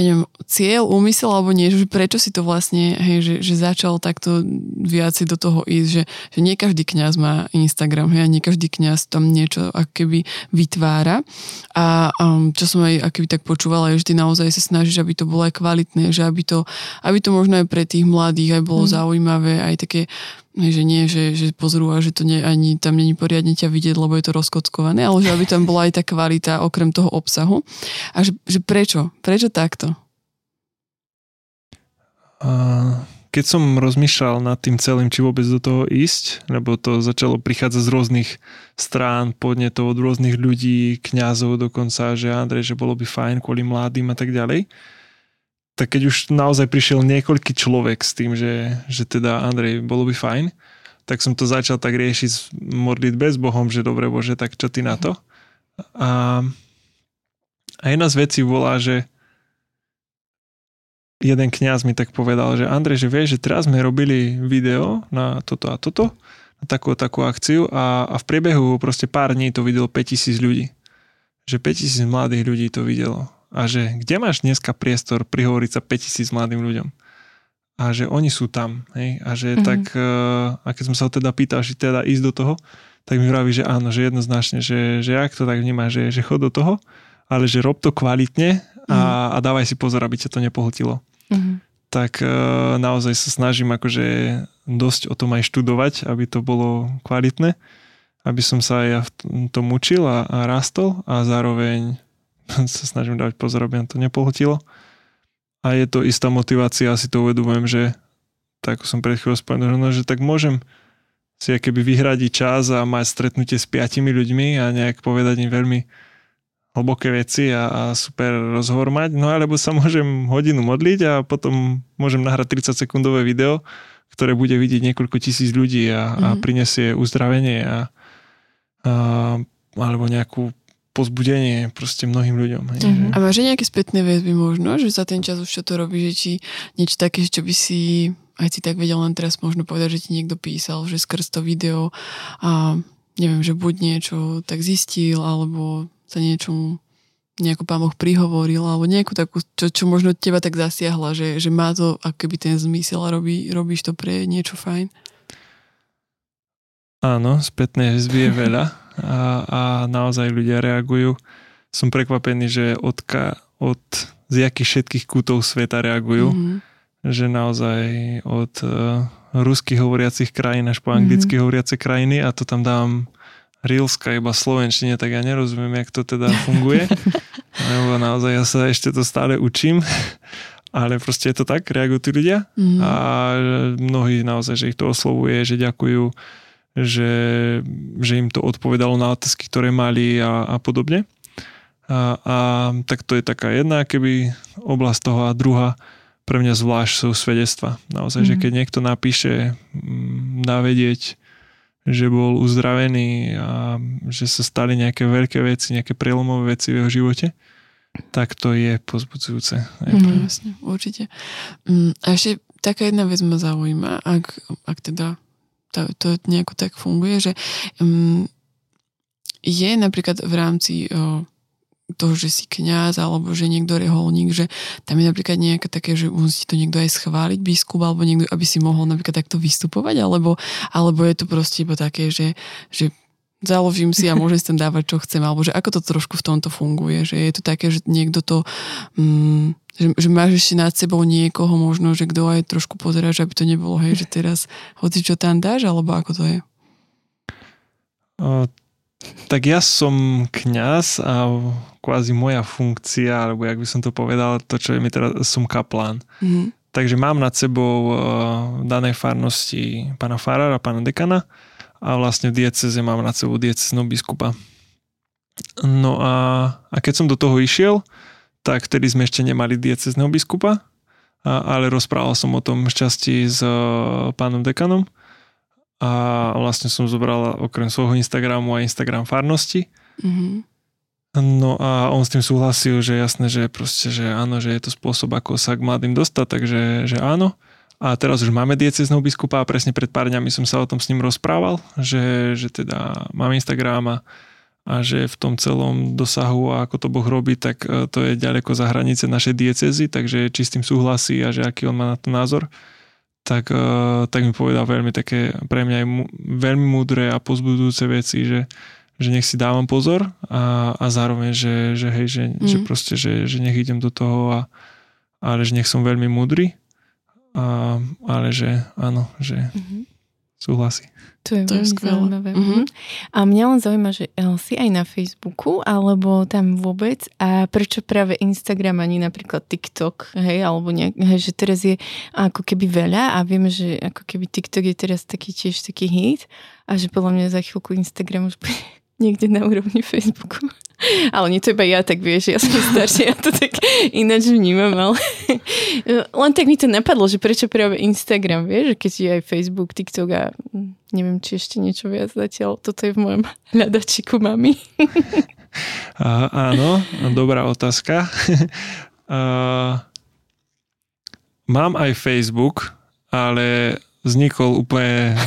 ja neviem, cieľ, úmysel alebo nie, že prečo si to vlastne, hej, že, že začal takto viacej do toho ísť, že, že nie každý kňaz má Instagram, hej, a nie každý kňaz tam niečo akoby vytvára a um, čo som aj akoby tak počúvala, je, že ty naozaj sa snažíš, aby to bolo aj kvalitné, že aby to, aby to možno aj pre tých mladých aj bolo mm. zaujímavé, aj také že nie, že, že pozrú a že to nie, ani tam není poriadne ťa vidieť, lebo je to rozkockované, ale že aby tam bola aj tá kvalita okrem toho obsahu. A že, že prečo? Prečo takto? keď som rozmýšľal nad tým celým, či vôbec do toho ísť, lebo to začalo prichádzať z rôznych strán, podnetov od rôznych ľudí, kňazov dokonca, že Andrej, že bolo by fajn kvôli mladým a tak ďalej tak keď už naozaj prišiel niekoľký človek s tým, že, že teda Andrej, bolo by fajn, tak som to začal tak riešiť modlitbe s Bohom, že dobre Bože, tak čo ty na to? A, a jedna z vecí bola, že jeden kňaz mi tak povedal, že Andrej, že vieš, že teraz sme robili video na toto a toto, na takú takú akciu a, a v priebehu proste pár dní to videlo 5000 ľudí. Že 5000 mladých ľudí to videlo a že kde máš dneska priestor prihovoriť sa 5000 mladým ľuďom a že oni sú tam hej? a že mm-hmm. tak eh, a keď som sa ho teda pýtal, že teda ísť do toho tak mi vraví, že áno, že jednoznačne, že, že ak to tak vníma, že, že chod do toho, ale že rob to kvalitne a, mm-hmm. a dávaj si pozor, aby ťa to nepohltilo. Mm-hmm. Tak uh, naozaj sa snažím akože dosť o tom aj študovať, aby to bolo kvalitné, aby som sa aj ja v tom učil a, a rastol a zároveň sa snažím dávať pozor, aby to nepohltilo. A je to istá motivácia, si to uvedomujem, že tak ako som pred chvíľou spomenul, no, že tak môžem si keby vyhradiť čas a mať stretnutie s piatimi ľuďmi a nejak povedať im veľmi hlboké veci a, a super rozhovor mať, no alebo sa môžem hodinu modliť a potom môžem nahrať 30 sekundové video, ktoré bude vidieť niekoľko tisíc ľudí a, mm-hmm. a mhm. prinesie uzdravenie a, a alebo nejakú pozbudenie proste mnohým ľuďom. Hej, že... A máš nejaké spätné väzby možno, že za ten čas už čo to robí, že či niečo také, čo by si aj si tak vedel len teraz možno povedať, že ti niekto písal, že skrz to video a neviem, že buď niečo tak zistil, alebo sa niečomu nejako pán Boh prihovoril, alebo nejakú takú, čo, čo možno teba tak zasiahla, že, že má to akoby ten zmysel a robí, robíš to pre niečo fajn? Áno, spätné väzby je veľa a, a naozaj ľudia reagujú. Som prekvapený, že od, od z jakých všetkých kútov sveta reagujú. Mm-hmm. Že naozaj od uh, rusky hovoriacich krajín až po anglicky mm-hmm. hovoriace krajiny a to tam dám Reelska iba slovenčine, tak ja nerozumiem, jak to teda funguje. Lebo naozaj ja sa ešte to stále učím. Ale proste je to tak, reagujú tí ľudia mm. a mnohí naozaj, že ich to oslovuje, že ďakujú, že, že im to odpovedalo na otázky, ktoré mali a, a podobne. A, a tak to je taká jedna keby oblasť toho a druhá pre mňa zvlášť sú svedectva. Naozaj, mm. že keď niekto napíše, mm, dá vedieť, že bol uzdravený a že sa stali nejaké veľké veci, nejaké prelomové veci v jeho živote, tak to je pozbudzujúce. Mm, jasne, určite. Mm, a ešte taká jedna vec ma zaujíma, ak, ak teda to, to nejako tak funguje, že um, je napríklad v rámci uh, toho, že si kňaz alebo že niekto reholník, že tam je napríklad nejaké také, že musí to niekto aj schváliť biskup alebo niekto, aby si mohol napríklad takto vystupovať, alebo, alebo je to proste iba také, že, že založím si a môžem si tam dávať, čo chcem, alebo že ako to trošku v tomto funguje, že je to také, že niekto to, mm, že, že máš ešte nad sebou niekoho možno, že kto aj trošku pozera, že aby to nebolo, hej, že teraz hoci čo tam dáš, alebo ako to je? O, tak ja som kňaz a kvázi moja funkcia, alebo jak by som to povedal, to, čo je mi teraz, som kaplán. Mm. Takže mám nad sebou v danej farnosti pána farára, pána dekana, a vlastne v dieceze mám nad sebou dieceznou biskupa. No a, a keď som do toho išiel, tak vtedy sme ešte nemali diecezného biskupa, a, ale rozprával som o tom šťastí s uh, pánom dekanom a vlastne som zobral okrem svojho Instagramu aj Instagram farnosti. Mm-hmm. No a on s tým súhlasil, že jasné, že proste, že áno, že je to spôsob, ako sa k mladým dostať, takže že áno. A teraz už máme diecezného biskupa a presne pred pár dňami som sa o tom s ním rozprával, že, že teda mám Instagram a, a že v tom celom dosahu a ako to Boh robí, tak e, to je ďaleko za hranice našej diecezy, takže či s tým súhlasí a že aký on má na to názor, tak, e, tak mi povedal veľmi také pre mňa aj veľmi múdre a pozbudujúce veci, že, že nech si dávam pozor a, a zároveň, že, že hej, že, mm. že proste, že, že nech idem do toho a, ale že nech som veľmi múdry a, ale že áno, že mm-hmm. súhlasí. To je, to je zaujímavé. Mm-hmm. A mňa len zaujíma, že eh, si aj na Facebooku, alebo tam vôbec a prečo práve Instagram ani napríklad TikTok, hej, alebo nejak, hej, že teraz je ako keby veľa a vieme, že ako keby TikTok je teraz taký tiež taký hit a že podľa mňa za chvíľku Instagram už bude niekde na úrovni Facebooku. Ale nie to iba ja, tak vieš, ja som staršia, ja to tak ináč vnímam, ale len tak mi to napadlo, že prečo práve Instagram, vieš, keď je aj Facebook, TikTok a neviem, či ešte niečo viac zatiaľ, toto je v mojom hľadačiku mami. A, áno, dobrá otázka. A, mám aj Facebook, ale vznikol úplne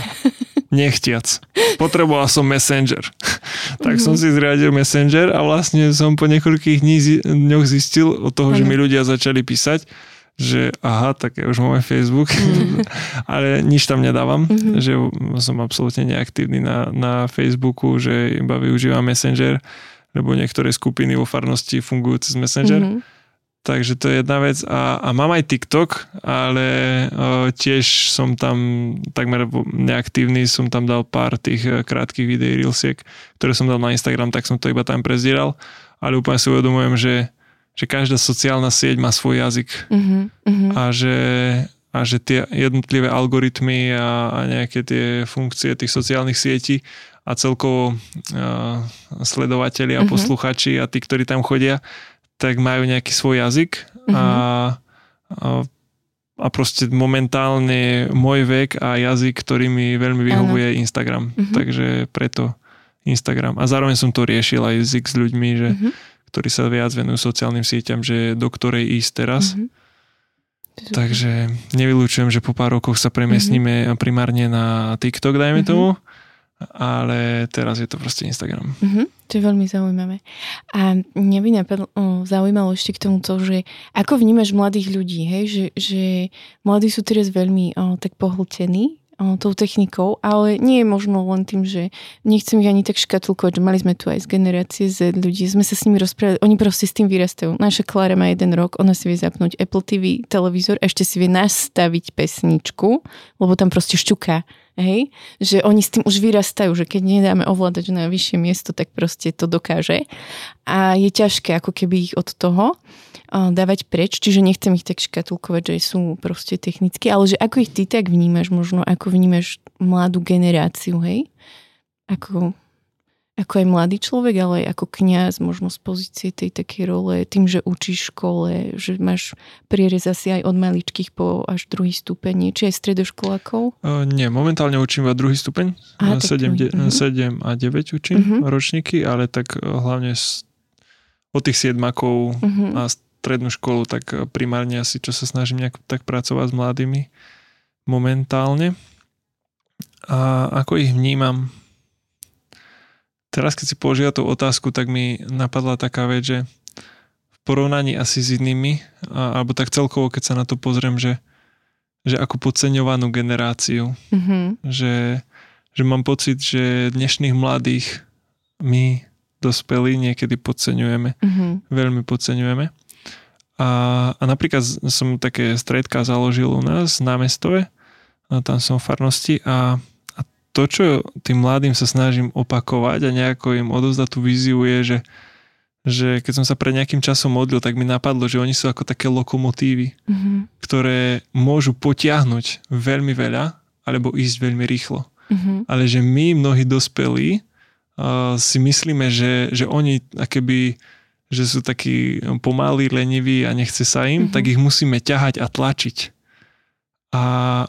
nechtiac. Potreboval som Messenger. tak som si zriadil Messenger a vlastne som po niekoľkých dňoch zistil od toho, že mi ľudia začali písať, že aha, tak ja už mám aj Facebook, mm. ale nič tam nedávam, mm-hmm. že som absolútne neaktívny na, na Facebooku, že iba využívam Messenger, lebo niektoré skupiny vo farnosti fungujú cez Messenger. Mm-hmm Takže to je jedna vec. A, a mám aj TikTok, ale o, tiež som tam takmer neaktívny, som tam dal pár tých e, krátkých videí, reelsiek, ktoré som dal na Instagram, tak som to iba tam prezdieral. Ale úplne si uvedomujem, že, že každá sociálna sieť má svoj jazyk. Mm-hmm. A že a že tie jednotlivé algoritmy a, a nejaké tie funkcie tých sociálnych sietí a celkovo uh, sledovatelia a mm-hmm. posluchači a tí, ktorí tam chodia, tak majú nejaký svoj jazyk mm-hmm. a, a, a proste momentálne môj vek a jazyk, ktorý mi veľmi vyhovuje, je Instagram. Mm-hmm. Takže preto Instagram. A zároveň som to riešil aj s ľuďmi, že, mm-hmm. ktorí sa viac venujú sociálnym sieťam, že do ktorej ísť teraz. Mm-hmm. Takže nevylučujem, že po pár rokoch sa premiesníme mm-hmm. primárne na TikTok, dajme mm-hmm. tomu ale teraz je to proste Instagram. Mm-hmm, to je veľmi zaujímavé. A mňa by napadlo, zaujímalo ešte k tomu to, že ako vnímaš mladých ľudí, hej? Že, že mladí sú teraz veľmi o, tak pohltení o, tou technikou, ale nie je možno len tým, že nechcem ich ani tak škatulkovať, že mali sme tu aj z generácie Z ľudí, sme sa s nimi rozprávali, oni proste s tým vyrastajú. Naša Klára má jeden rok, ona si vie zapnúť Apple TV televízor, ešte si vie nastaviť pesničku, lebo tam proste šťuká. Hej? Že oni s tým už vyrastajú, že keď nedáme ovládať na vyššie miesto, tak proste to dokáže. A je ťažké ako keby ich od toho dávať preč, čiže nechcem ich tak škatulkovať, že sú proste technicky, ale že ako ich ty tak vnímaš, možno ako vnímaš mladú generáciu, hej? Ako, ako aj mladý človek, ale aj ako kňaz, možno z pozície tej takej role, tým, že učíš škole, že máš prierez asi aj od maličkých po až druhý stupeň, či aj stredoškolákov? Uh, nie, momentálne učím iba druhý stupeň, Aha, 7, de, uh-huh. 7 a 9 učím uh-huh. ročníky, ale tak hlavne z, od tých siedmakov uh-huh. a strednú školu, tak primárne asi, čo sa snažím nejak tak pracovať s mladými momentálne. A ako ich vnímam? Teraz, keď si položila tú otázku, tak mi napadla taká vec, že v porovnaní asi s inými, alebo tak celkovo, keď sa na to pozriem, že, že ako podceňovanú generáciu, mm-hmm. že, že mám pocit, že dnešných mladých my dospelí niekedy podceňujeme, mm-hmm. veľmi podceňujeme. A, a napríklad som také stredka založil u nás na mestove, a tam som v farnosti a, a to, čo tým mladým sa snažím opakovať a nejako im odovzdať tú víziu je, že, že keď som sa pred nejakým časom modlil, tak mi napadlo, že oni sú ako také lokomotívy, mm-hmm. ktoré môžu potiahnuť veľmi veľa alebo ísť veľmi rýchlo. Mm-hmm. Ale že my, mnohí dospelí, uh, si myslíme, že, že oni akéby že sú takí pomalí, leniví a nechce sa im, mm-hmm. tak ich musíme ťahať a tlačiť. A,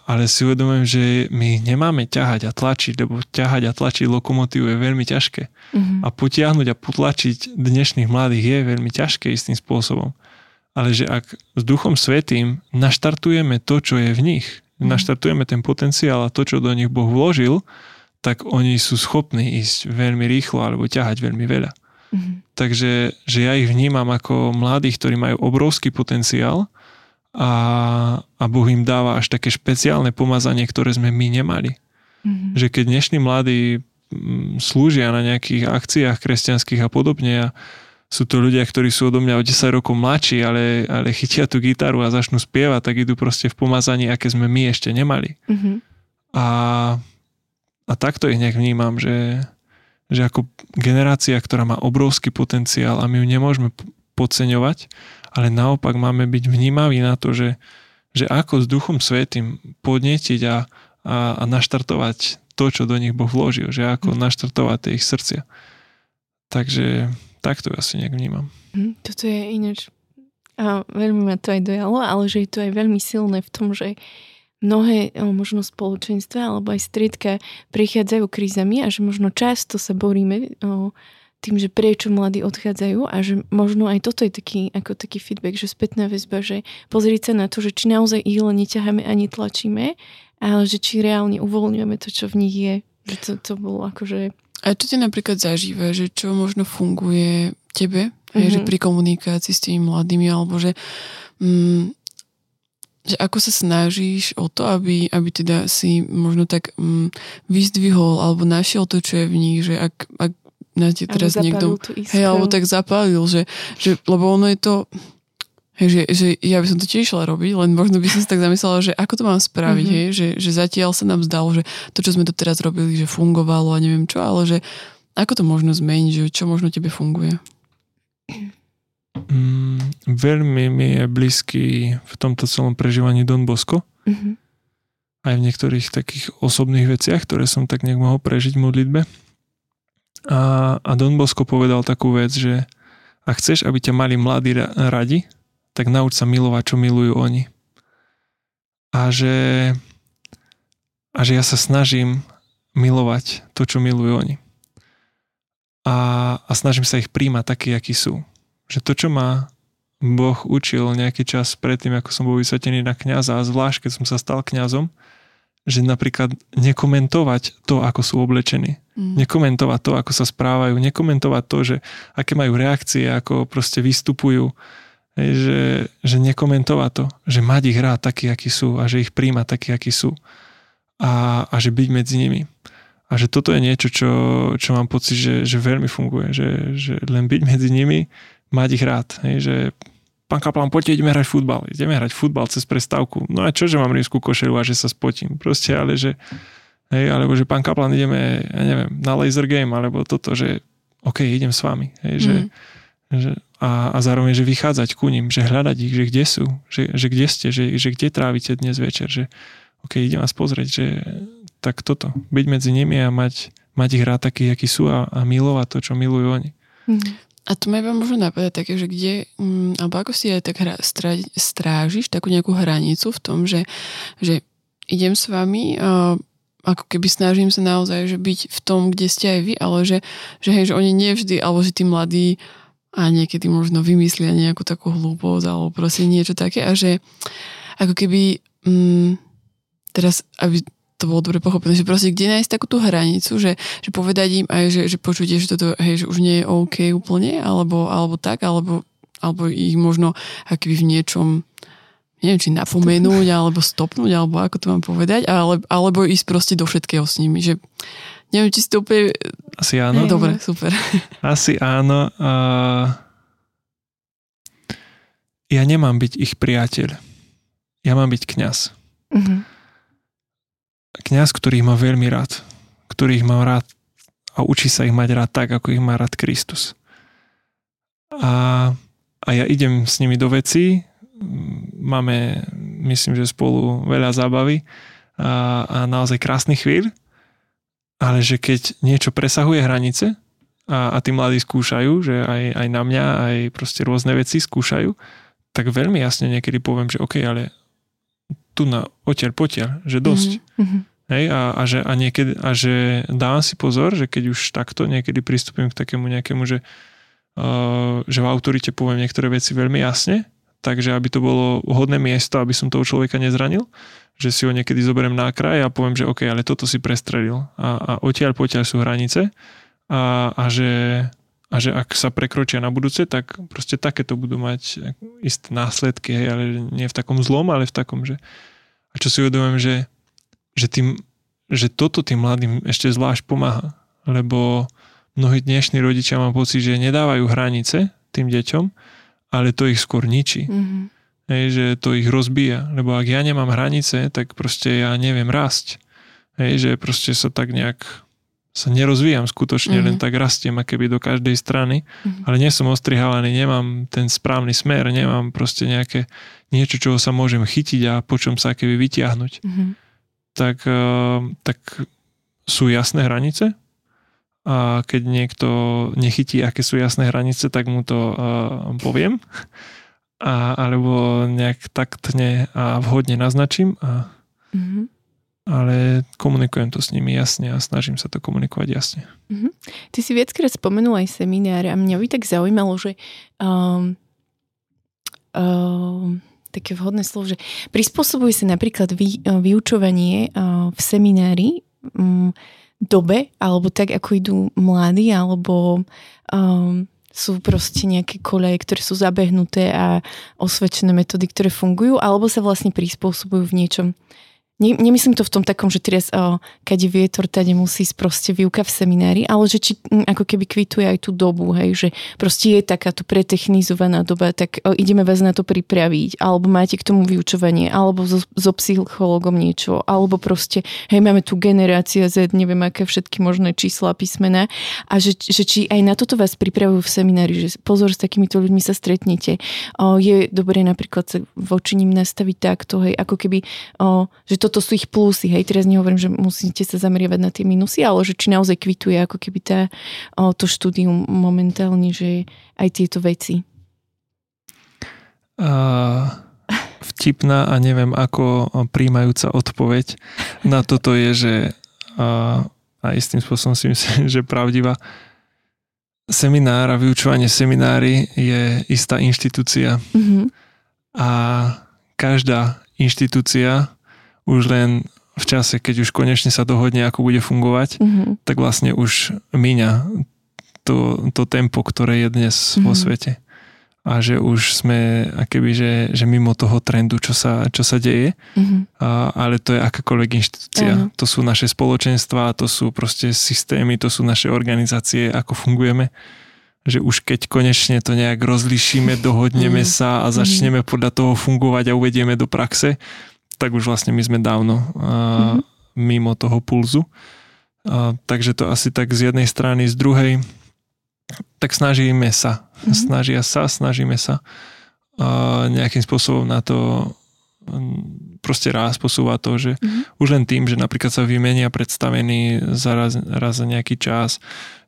ale si uvedomujem, že my nemáme ťahať a tlačiť, lebo ťahať a tlačiť lokomotívu je veľmi ťažké. Mm-hmm. A potiahnuť a potlačiť dnešných mladých je veľmi ťažké istým spôsobom. Ale že ak s Duchom Svetým naštartujeme to, čo je v nich, mm-hmm. naštartujeme ten potenciál a to, čo do nich Boh vložil, tak oni sú schopní ísť veľmi rýchlo alebo ťahať veľmi veľa. Mm-hmm. Takže že ja ich vnímam ako mladých, ktorí majú obrovský potenciál a, a Boh im dáva až také špeciálne pomazanie, ktoré sme my nemali. Mm-hmm. Že keď dnešní mladí mm, slúžia na nejakých akciách kresťanských a podobne a sú to ľudia, ktorí sú odo mňa o 10 rokov mladší, ale, ale chytia tú gitaru a začnú spievať, tak idú proste v pomazaní, aké sme my ešte nemali. Mm-hmm. A, a takto ich nejak vnímam, že, že ako generácia, ktorá má obrovský potenciál a my ju nemôžeme podceňovať, ale naopak máme byť vnímaví na to, že, že ako s Duchom Svetým podnetiť a, a, a naštartovať to, čo do nich Boh vložil, že ako mm. naštartovať tie ich srdcia. Takže takto ja asi nejak vnímam. Mm, toto je ináč a veľmi ma to aj dojalo, ale že je to aj veľmi silné v tom, že mnohé možno spoločenstva alebo aj striedka prichádzajú krízami a že možno často sa boríme tým, že prečo mladí odchádzajú a že možno aj toto je taký, ako taký feedback, že spätná väzba, že pozrieť sa na to, že či naozaj ich len neťaháme ani tlačíme, ale že či reálne uvoľňujeme to, čo v nich je. Že to, to bolo akože... A čo ti napríklad zažíva, že čo možno funguje tebe, mm-hmm. že pri komunikácii s tými mladými, alebo že mm, že ako sa snažíš o to, aby, aby teda si možno tak um, vyzdvihol alebo našiel to, čo je v nich, že ak, ak na te teraz niekto hej, alebo tak zapálil, že, že lebo ono je to hej, že, že ja by som to tiež šla robiť, len možno by som si tak zamyslela, že ako to mám spraviť, mm-hmm. hej, že, že zatiaľ sa nám zdalo, že to, čo sme to teraz robili, že fungovalo a neviem čo, ale že ako to možno zmeniť, že čo možno tebe funguje? Mm, veľmi mi je blízky v tomto celom prežívaní Don Bosco. Mm-hmm. Aj v niektorých takých osobných veciach, ktoré som tak nejak mohol prežiť v modlitbe. A, a Don Bosco povedal takú vec, že ak chceš, aby ťa mali mladí radi, tak nauč sa milovať, čo milujú oni. A že, a že ja sa snažím milovať to, čo milujú oni. A, a snažím sa ich príjmať takí, akí sú že to, čo ma Boh učil nejaký čas predtým, ako som bol vysvetený na kňaza a zvlášť, keď som sa stal kňazom, že napríklad nekomentovať to, ako sú oblečení. Mm. Nekomentovať to, ako sa správajú. Nekomentovať to, že aké majú reakcie, ako proste vystupujú. Že, že nekomentovať to, že mať ich rád taký, akí sú a že ich príjma taký, akí sú. a, a že byť medzi nimi. A že toto je niečo, čo, čo mám pocit, že, že veľmi funguje, že, že len byť medzi nimi, mať ich rád. Hej, že pán Kaplan, poďte, ideme hrať futbal. Ideme hrať futbal cez prestávku. No a čo, že mám rímskú košelu a že sa spotím. Proste, ale že, hej, alebo že pán Kaplan, ideme, ja neviem, na laser game, alebo toto, že OK, idem s vami. Hej, že, mm. že, a, a zároveň, že vychádzať ku ním, že hľadať ich, že kde sú, že, že kde ste, že, že kde trávite dnes večer, že OK, idem vás pozrieť, že tak toto, byť medzi nimi a mať, mať ich rád takých, akí sú a, a milovať to, čo milujú oni. Mm. A to ma iba možno napadať také, že kde, um, alebo ako si aj tak hra, strá, strážiš takú nejakú hranicu v tom, že, že idem s vami, uh, ako keby snažím sa naozaj, že byť v tom, kde ste aj vy, ale že, že hej, že oni nevždy, alebo že tí mladí a niekedy možno vymyslia nejakú takú hlúposť, alebo proste niečo také a že ako keby um, teraz, aby to bolo dobre pochopené, že proste kde nájsť takú tú hranicu, že, že povedať im aj, že, že počujete, že toto hej, že už nie je OK úplne, alebo, alebo tak, alebo, alebo ich možno aký v niečom neviem, či napomenúť, alebo stopnúť, alebo ako to mám povedať, ale, alebo ísť proste do všetkého s nimi, že neviem, či si to úplne... Asi áno. Dobre, super. Asi áno. Uh, ja nemám byť ich priateľ. Ja mám byť kňaz. Uh-huh kňaz, ktorý ich má veľmi rád, ktorý ich má rád a učí sa ich mať rád tak, ako ich má rád Kristus. A, a ja idem s nimi do veci, máme, myslím, že spolu veľa zábavy a, a naozaj krásny chvíľ, ale že keď niečo presahuje hranice a, a tí mladí skúšajú, že aj, aj na mňa, aj proste rôzne veci skúšajú, tak veľmi jasne niekedy poviem, že OK, ale tu na oteľ potiaľ, že dosť. Mm-hmm. Hej, a, a, že, a, niekedy, a že dávam si pozor, že keď už takto niekedy pristúpim k takému nejakému, že, uh, že v autorite poviem niektoré veci veľmi jasne, takže aby to bolo vhodné miesto, aby som toho človeka nezranil, že si ho niekedy zoberiem na kraj a poviem, že OK, ale toto si prestrelil a, a odtiaľ potiaľ sú hranice a, a že a že ak sa prekročia na budúce, tak proste takéto budú mať isté následky, hej, ale nie v takom zlom, ale v takom, že a čo si uvedomujem, že, že, tým, že toto tým mladým ešte zvlášť pomáha, lebo mnohí dnešní rodičia mám pocit, že nedávajú hranice tým deťom, ale to ich skôr ničí. Mm-hmm. Hej, že to ich rozbíja, lebo ak ja nemám hranice, tak proste ja neviem rásť. Hej, že proste sa tak nejak sa nerozvíjam skutočne, mm-hmm. len tak rastiem keby do každej strany, mm-hmm. ale nie som ostrihávaný, nemám ten správny smer, nemám proste nejaké niečo, čoho sa môžem chytiť a po čom sa keby vytiahnuť. Mm-hmm. Tak, uh, tak sú jasné hranice a keď niekto nechytí, aké sú jasné hranice, tak mu to uh, poviem a, alebo nejak taktne a vhodne naznačím a mm-hmm ale komunikujem to s nimi jasne a snažím sa to komunikovať jasne. Mm-hmm. Ty si viackrát spomenul aj semináre a mňa by tak zaujímalo, že um, um, také vhodné slovo, že prispôsobuje sa napríklad vy, uh, vyučovanie uh, v seminári um, dobe, alebo tak, ako idú mladí, alebo um, sú proste nejaké koleje, ktoré sú zabehnuté a osvedčené metódy, ktoré fungujú, alebo sa vlastne prispôsobujú v niečom Ne, nemyslím to v tom takom, že teraz o, keď vietor, tady musí ísť proste výuka v seminári, ale že či m, ako keby kvituje aj tú dobu, hej, že proste je takáto pretechnizovaná doba, tak o, ideme vás na to pripraviť, alebo máte k tomu vyučovanie, alebo so, so psychologom niečo, alebo proste, hej, máme tu generácia Z, neviem aké všetky možné čísla písmené a že, že či aj na toto vás pripravujú v seminári, že pozor, s takýmito ľuďmi sa stretnete. O, je dobré napríklad sa voči ním nastaviť takto, hej, ako keby, o, že toto sú ich plusy, hej, teraz nehovorím, že musíte sa zameriavať na tie minusy, ale že či naozaj kvituje ako keby tá, o, to štúdium momentálne, že aj tieto veci. Uh, vtipná a neviem ako príjmajúca odpoveď na toto je, že uh, a istým spôsobom si myslím, že pravdivá. Seminár a vyučovanie seminári je istá inštitúcia. Mm-hmm. A každá inštitúcia už len v čase, keď už konečne sa dohodne, ako bude fungovať, mm-hmm. tak vlastne už míňa to, to tempo, ktoré je dnes mm-hmm. vo svete. a že už sme akéby, že, že mimo toho trendu, čo sa, čo sa deje, mm-hmm. a, ale to je akákoľvek inštitúcia. Ano. To sú naše spoločenstva, to sú proste systémy, to sú naše organizácie, ako fungujeme. Že už keď konečne to nejak rozlišíme, dohodneme mm-hmm. sa a mhm. začneme podľa toho fungovať a uvedieme do praxe, tak už vlastne my sme dávno mm-hmm. mimo toho pulzu. A, takže to asi tak z jednej strany, z druhej tak snažíme sa. Mm-hmm. Snažia sa, snažíme sa uh, nejakým spôsobom na to proste raz posúva to, že mm-hmm. už len tým, že napríklad sa vymenia predstavení za raz, raz za nejaký čas,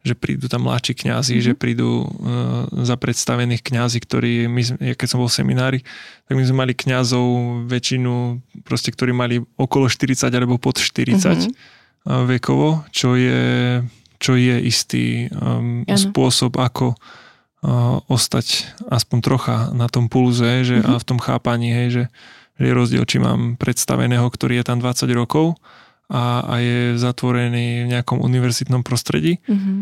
že prídu tam mladší kňazi, mm-hmm. že prídu uh, za predstavených kňazi, ktorí, my, keď som bol v seminári, tak my sme mali kňazov väčšinu, proste, ktorí mali okolo 40 alebo pod 40 mm-hmm. vekovo, čo je čo je istý um, spôsob, ako uh, ostať aspoň trocha na tom pulze že, mm-hmm. a v tom chápaní, hej, že, že je rozdiel, či mám predstaveného, ktorý je tam 20 rokov a, a je zatvorený v nejakom univerzitnom prostredí. Mm-hmm.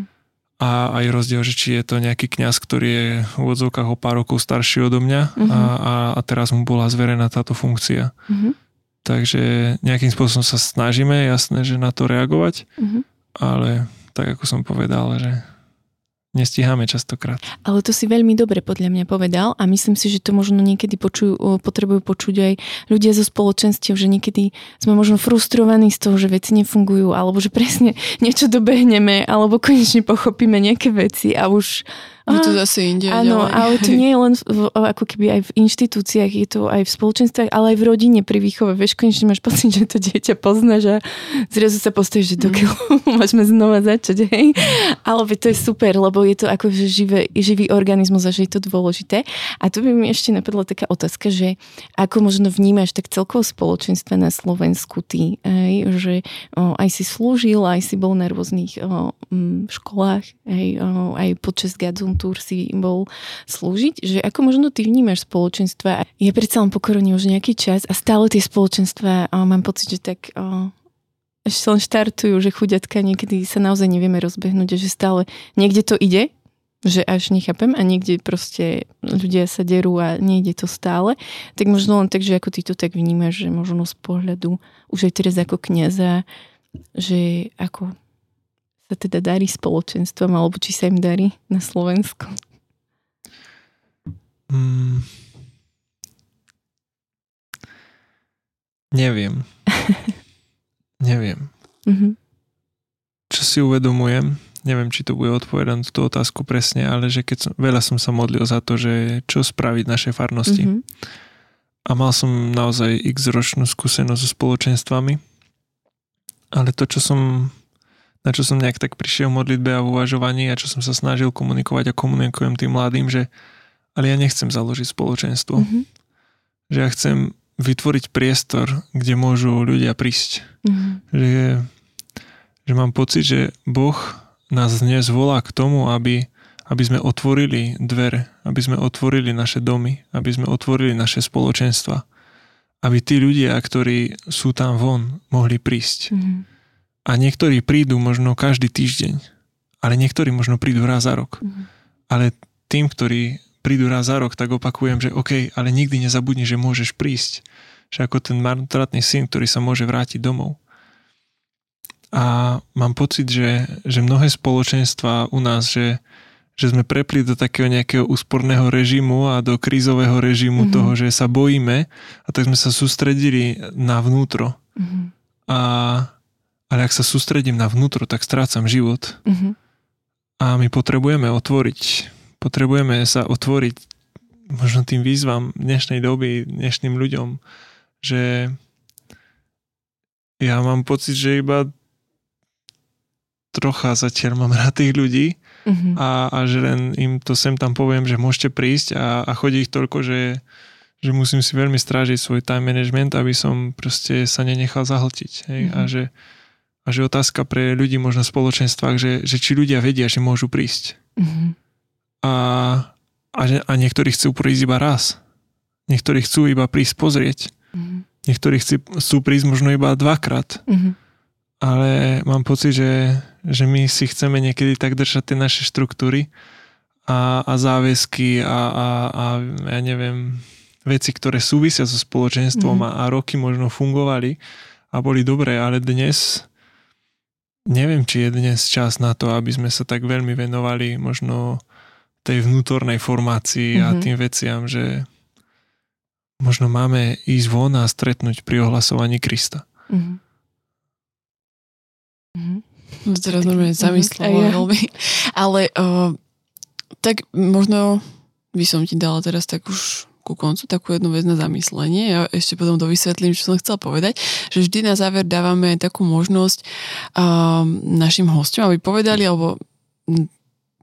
A aj rozdiel, že či je to nejaký kňaz, ktorý je v odzovkách o pár rokov starší odo mňa mm-hmm. a, a, a teraz mu bola zverená táto funkcia. Mm-hmm. Takže nejakým spôsobom sa snažíme, jasné, že na to reagovať, mm-hmm. ale tak ako som povedal, že nestíhame častokrát. Ale to si veľmi dobre podľa mňa povedal a myslím si, že to možno niekedy počujú, potrebujú počuť aj ľudia zo spoločenstiev, že niekedy sme možno frustrovaní z toho, že veci nefungujú alebo že presne niečo dobehneme alebo konečne pochopíme nejaké veci a už je to zase inde. Áno, ďalej. ale to nie je len v, ako keby aj v inštitúciách, je to aj v spoločenstvách, ale aj v rodine pri výchove. Vieš, konečne máš pocit, že to dieťa pozná, že zrazu sa postavíš, že dokiaľ mm. môžeme znova začať, hej. Ale to je super, lebo je to ako že živé, živý organizmus a že je to dôležité. A tu by mi ešte napadla taká otázka, že ako možno vnímaš tak celkovo spoločenstva na Slovensku ty, hej, že o, aj si slúžil, aj si bol na rôznych o, m, školách, hej, o, aj počas Gadzum Tour si bol slúžiť, že ako možno ty vnímaš spoločenstva. Je predsa len pokorene už nejaký čas a stále tie spoločenstva mám pocit, že tak o, len štartujú, že chuďatka niekedy sa naozaj nevieme rozbehnúť, že stále niekde to ide, že až nechápem a niekde proste ľudia sa derú a nejde to stále, tak možno len tak, že ako ty to tak vnímaš, že možno z pohľadu už aj teraz ako kniaza, že ako sa teda darí spoločenstvom, alebo či sa im darí na Slovensku? Mm. Neviem. Neviem. Mm-hmm. Čo si uvedomujem, neviem, či to bude odpovedať na tú otázku presne, ale že keď som, veľa som sa modlil za to, že čo spraviť našej farnosti. Mm-hmm. A mal som naozaj x ročnú skúsenosť so spoločenstvami. Ale to, čo som na čo som nejak tak prišiel v modlitbe a v uvažovaní a čo som sa snažil komunikovať a komunikujem tým mladým, že ale ja nechcem založiť spoločenstvo. Mm-hmm. Že ja chcem vytvoriť priestor, kde môžu ľudia prísť. Mm-hmm. Že, že mám pocit, že Boh nás dnes volá k tomu, aby, aby sme otvorili dvere, aby sme otvorili naše domy, aby sme otvorili naše spoločenstva. Aby tí ľudia, ktorí sú tam von, mohli prísť. Mm-hmm a niektorí prídu možno každý týždeň, ale niektorí možno prídu raz za rok. Mm. Ale tým, ktorí prídu raz za rok, tak opakujem, že OK, ale nikdy nezabudni, že môžeš prísť. Že ako ten marnotratný syn, ktorý sa môže vrátiť domov. A mám pocit, že, že mnohé spoločenstva u nás, že, že sme prepli do takého nejakého úsporného režimu a do krízového režimu mm-hmm. toho, že sa bojíme a tak sme sa sústredili na vnútro. Mm-hmm. A ale ak sa sústredím na vnútro, tak strácam život. Uh-huh. A my potrebujeme otvoriť, potrebujeme sa otvoriť možno tým výzvam dnešnej doby, dnešným ľuďom, že ja mám pocit, že iba trocha zatiaľ mám rád tých ľudí uh-huh. a, a že len im to sem tam poviem, že môžete prísť a, a chodí ich toľko, že, že musím si veľmi strážiť svoj time management, aby som proste sa nenechal zahltiť. Hej? Uh-huh. A že a že otázka pre ľudí možno v spoločenstvách, že, že či ľudia vedia, že môžu prísť. Mm-hmm. A, a, a niektorí chcú prísť iba raz. Niektorí chcú iba prísť pozrieť. Mm-hmm. Niektorí chcú, chcú prísť možno iba dvakrát. Mm-hmm. Ale mám pocit, že, že my si chceme niekedy tak držať tie naše štruktúry a, a záväzky a, a, a ja neviem, veci, ktoré súvisia so spoločenstvom mm-hmm. a, a roky možno fungovali a boli dobré, ale dnes neviem, či je dnes čas na to, aby sme sa tak veľmi venovali možno tej vnútornej formácii mm-hmm. a mhm. tým veciam, že možno máme ísť von a stretnúť pri ohlasovaní Krista. Mm-hmm. Mm-hmm. Teraz normálne zamyslela mm-hmm. ja. veľmi. Ale uh, tak možno by som ti dala teraz tak už ku koncu takú jednu vec na zamyslenie. Ja ešte potom to vysvetlím, čo som chcela povedať, že vždy na záver dávame takú možnosť uh, našim hostom, aby povedali, alebo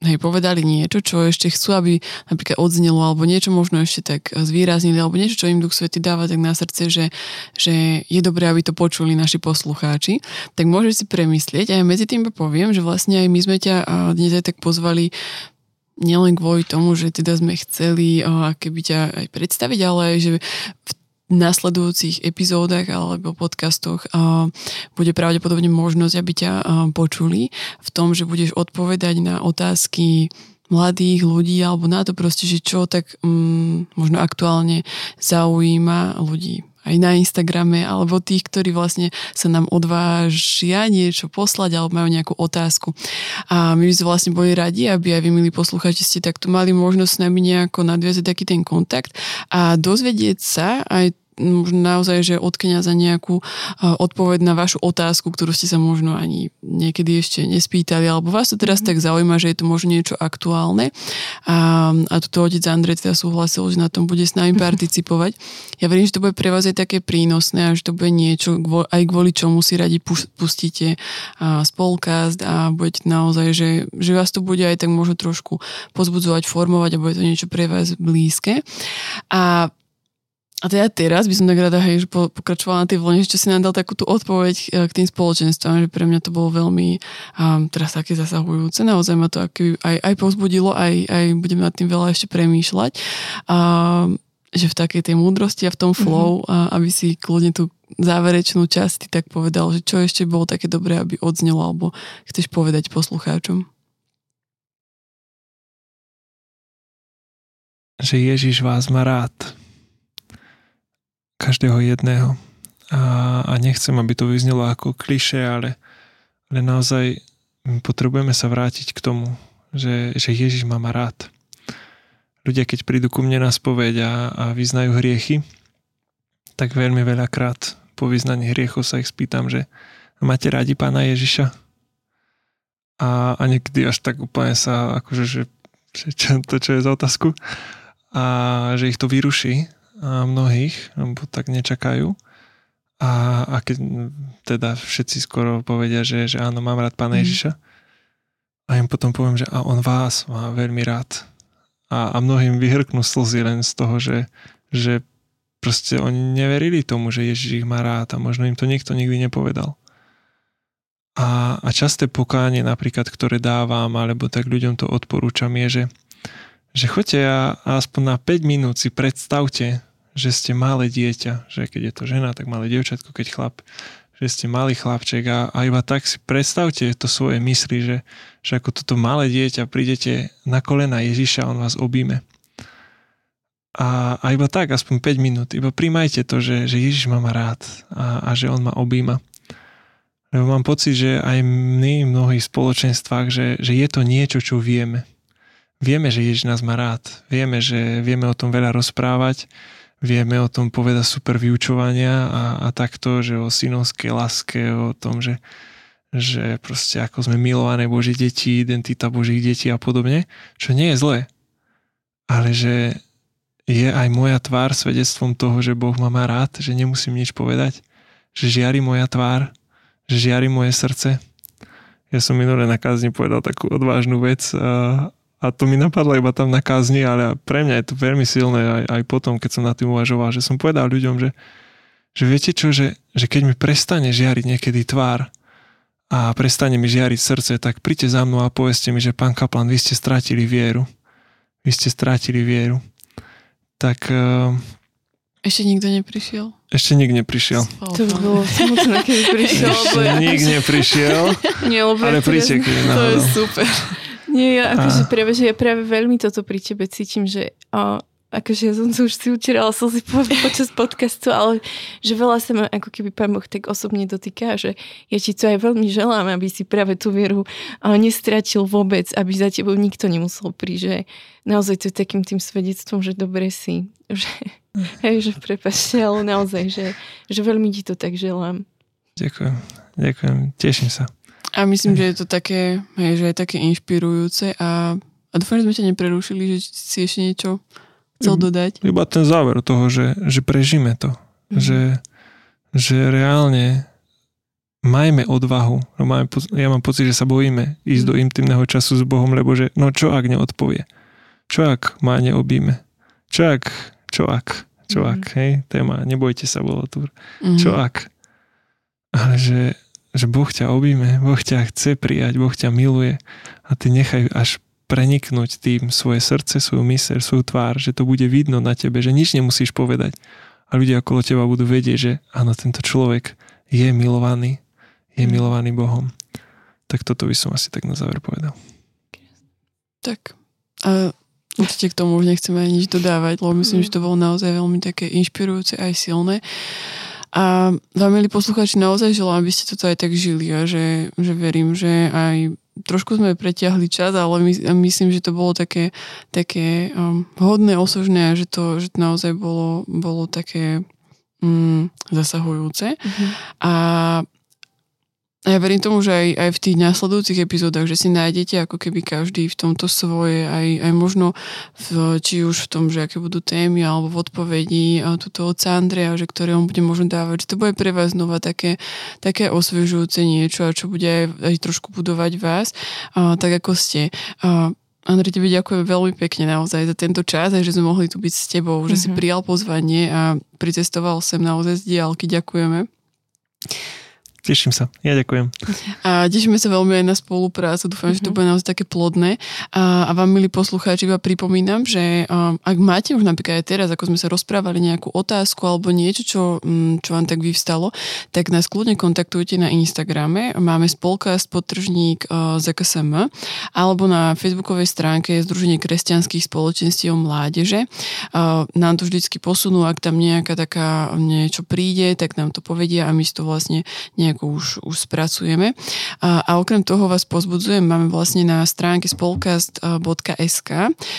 hej, povedali niečo, čo ešte chcú, aby napríklad odznelo, alebo niečo možno ešte tak zvýraznili, alebo niečo, čo im Duch Svety dáva tak na srdce, že, že je dobré, aby to počuli naši poslucháči, tak môžeš si premyslieť a ja medzi tým poviem, že vlastne aj my sme ťa dnes aj tak pozvali nielen kvôli tomu, že teda sme chceli keby ťa aj predstaviť, ale aj, že v nasledujúcich epizódach alebo podcastoch uh, bude pravdepodobne možnosť, aby ťa uh, počuli v tom, že budeš odpovedať na otázky mladých ľudí alebo na to proste, že čo tak um, možno aktuálne zaujíma ľudí aj na Instagrame, alebo tých, ktorí vlastne sa nám odvážia niečo poslať alebo majú nejakú otázku. A my by sme vlastne boli radi, aby aj vy, milí posluchači, ste takto mali možnosť s nami nejako nadviazať taký ten kontakt a dozvedieť sa aj naozaj, že od kniaza nejakú odpoveď na vašu otázku, ktorú ste sa možno ani niekedy ešte nespýtali, alebo vás to teraz mm. tak zaujíma, že je to možno niečo aktuálne. A, a tuto otec Andrej teda súhlasil, že na tom bude s nami participovať. Ja verím, že to bude pre vás aj také prínosné a že to bude niečo, aj kvôli čomu si radi pustíte spolkast a budete naozaj, že, že vás to bude aj tak možno trošku pozbudzovať, formovať a bude to niečo pre vás blízke. A a teda teraz by som tak rada, hej, že po, pokračovala na tej vlne, čo si nám dal takú tú odpoveď e, k tým spoločenstvám, že pre mňa to bolo veľmi um, teraz také zasahujúce. Naozaj ma to aký, aj, aj pozbudilo, aj, aj budem nad tým veľa ešte premýšľať. Um, že v takej tej múdrosti a v tom flow, mm-hmm. a aby si kľudne tú záverečnú časť tak povedal, že čo ešte bolo také dobré, aby odznelo, alebo chceš povedať poslucháčom. Že Ježiš vás má rád každého jedného. A, a nechcem, aby to vyznelo ako kliše, ale, ale naozaj potrebujeme sa vrátiť k tomu, že, že Ježiš ma rád. Ľudia, keď prídu ku mne na spoveď a, a vyznajú hriechy, tak veľmi veľakrát po vyznaní hriechov sa ich spýtam, že máte rádi pána Ježiša? A, a niekedy až tak úplne sa, akože, že, že čo, to čo je za otázku, a že ich to vyruší mnohých, lebo tak nečakajú. A, a keď teda všetci skoro povedia, že, že áno, mám rád Pána mm. Ježiša, a im potom poviem, že a on vás má veľmi rád. A, a mnohým vyhrknú slzy len z toho, že, že proste oni neverili tomu, že Ježiš ich má rád a možno im to niekto nikdy nepovedal. A, a časté pokánie napríklad, ktoré dávam, alebo tak ľuďom to odporúčam, je, že, že choďte a aspoň na 5 minút si predstavte, že ste malé dieťa, že keď je to žena, tak malé dievčatko, keď chlap, že ste malý chlapček a, a iba tak si predstavte to svoje mysli, že, že ako toto malé dieťa prídete na kolena Ježiša, on vás obíme. A, a iba tak, aspoň 5 minút, iba príjmajte to, že, že Ježiš ma má rád a, a že on ma objíma. Lebo mám pocit, že aj my v mnohých spoločenstvách, že, že je to niečo, čo vieme. Vieme, že Ježiš nás má rád. Vieme, že vieme o tom veľa rozprávať vieme o tom povedať super vyučovania a, a takto, že o synovskej láske, o tom, že, že proste ako sme milované Boží deti, identita Božích detí a podobne, čo nie je zlé. Ale že je aj moja tvár svedectvom toho, že Boh ma má rád, že nemusím nič povedať, že žiari moja tvár, že žiari moje srdce. Ja som minule na kázni povedal takú odvážnu vec a to mi napadlo iba tam na kázni, ale pre mňa je to veľmi silné aj, aj potom, keď som na tým uvažoval, že som povedal ľuďom, že, že viete čo, že, že keď mi prestane žiariť niekedy tvár a prestane mi žiariť srdce, tak príďte za mnou a povedzte mi, že pán Kaplan, vy ste strátili vieru. Vy ste strátili vieru. Tak... Uh, ešte nikto neprišiel? Ešte nikto neprišiel. To by bolo smutné, keď prišiel. Ešte nikto neprišiel. Nie, ale príďte, keď To je super. Nie, ja akože práve, že ja práve veľmi toto pri tebe cítim, že o, akože ja som sa už si učerala slzy po, počas podcastu, ale že veľa sa ma ako keby pán Boh tak osobne dotýka, že ja ti to aj veľmi želám, aby si práve tú vieru nestratil vôbec, aby za tebou nikto nemusel prísť, že naozaj to je takým tým svedectvom, že dobre si, že, hej, že prepašte, ale naozaj, že, že veľmi ti to tak želám. Ďakujem, ďakujem, teším sa. A myslím, že je to také, hej, že je také inšpirujúce a, a dúfam, že sme ťa neprerušili, že si ešte niečo chcel dodať? Iba ten záver toho, že, že prežíme to. Mm. Že, že reálne majme odvahu. No máme, ja mám pocit, že sa bojíme ísť mm. do intimného času s Bohom, lebo že no čo ak neodpovie? Čo ak ma neobíme? Čo ak? Čo ak? Čo mm. ak? Hej, téma, nebojte sa, bolo tu. Mm. Čo ak? Ale že, že Boh ťa obíme, Boh ťa chce prijať, Boh ťa miluje a ty nechaj až preniknúť tým svoje srdce, svoju myseľ, svoju tvár, že to bude vidno na tebe, že nič nemusíš povedať. A ľudia okolo teba budú vedieť, že áno, tento človek je milovaný, je mm. milovaný Bohom. Tak toto by som asi tak na záver povedal. Tak. A určite k tomu už nechceme aj nič dodávať, lebo myslím, mm. že to bolo naozaj veľmi také inšpirujúce aj silné. A vám, milí poslucháči, naozaj želám, aby ste toto aj tak žili a že, že verím, že aj trošku sme preťahli čas, ale my, myslím, že to bolo také, také um, hodné, osožné a že to, že to naozaj bolo, bolo také um, zasahujúce. Mm-hmm. A a ja verím tomu, že aj, aj v tých následujúcich epizódach, že si nájdete ako keby každý v tomto svoje, aj, aj možno v, či už v tom, že aké budú témy alebo v odpovedi tuto od Andrea, že ktoré on bude možno dávať, že to bude pre vás znova také, také osvežujúce niečo a čo bude aj, aj trošku budovať vás, a, tak ako ste. A, Andrej, tebe ďakujem veľmi pekne naozaj za tento čas, aj že sme mohli tu byť s tebou, že mm-hmm. si mhm. prijal pozvanie a pricestoval sem naozaj z diálky. Ďakujeme. Teším sa. Ja ďakujem. A tešíme sa veľmi aj na spoluprácu. Dúfam, mm-hmm. že to mhm. bude naozaj také plodné. A, a vám, milí poslucháči, iba pripomínam, že um, ak máte už napríklad aj teraz, ako sme sa rozprávali, nejakú otázku alebo niečo, čo, um, čo vám tak vyvstalo, tak nás kľudne kontaktujte na Instagrame. Máme spolkast podtržník uh, ZKSM alebo na facebookovej stránke Združenie kresťanských spoločenstiev mládeže. Uh, nám to vždycky posunú, ak tam nejaká taká niečo príde, tak nám to povedia a my si to vlastne nejak nejako už, už spracujeme. A, a okrem toho vás pozbudzujem, máme vlastne na stránke spolkast.sk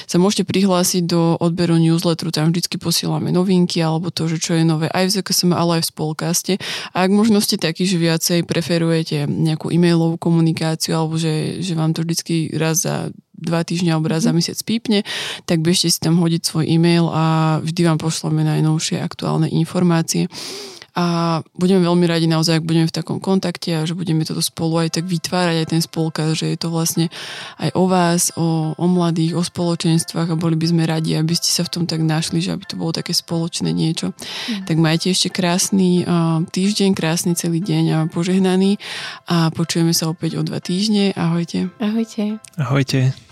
sa môžete prihlásiť do odberu newsletteru, tam vždy posielame novinky alebo to, že čo je nové aj v ZKSM, ale aj v spolkaste. A ak možno ste takí, že viacej preferujete nejakú e-mailovú komunikáciu alebo že, že vám to vždy raz za dva týždňa alebo raz za mhm. mesiac pípne, tak bežte si tam hodiť svoj e-mail a vždy vám pošleme najnovšie aktuálne informácie a budeme veľmi radi naozaj, ak budeme v takom kontakte a že budeme toto spolu aj tak vytvárať, aj ten spolka, že je to vlastne aj o vás, o, o mladých, o spoločenstvách a boli by sme radi, aby ste sa v tom tak našli, že aby to bolo také spoločné niečo. Mm. Tak majte ešte krásny uh, týždeň, krásny celý deň a požehnaný a počujeme sa opäť o dva týždne. Ahojte. Ahojte. Ahojte.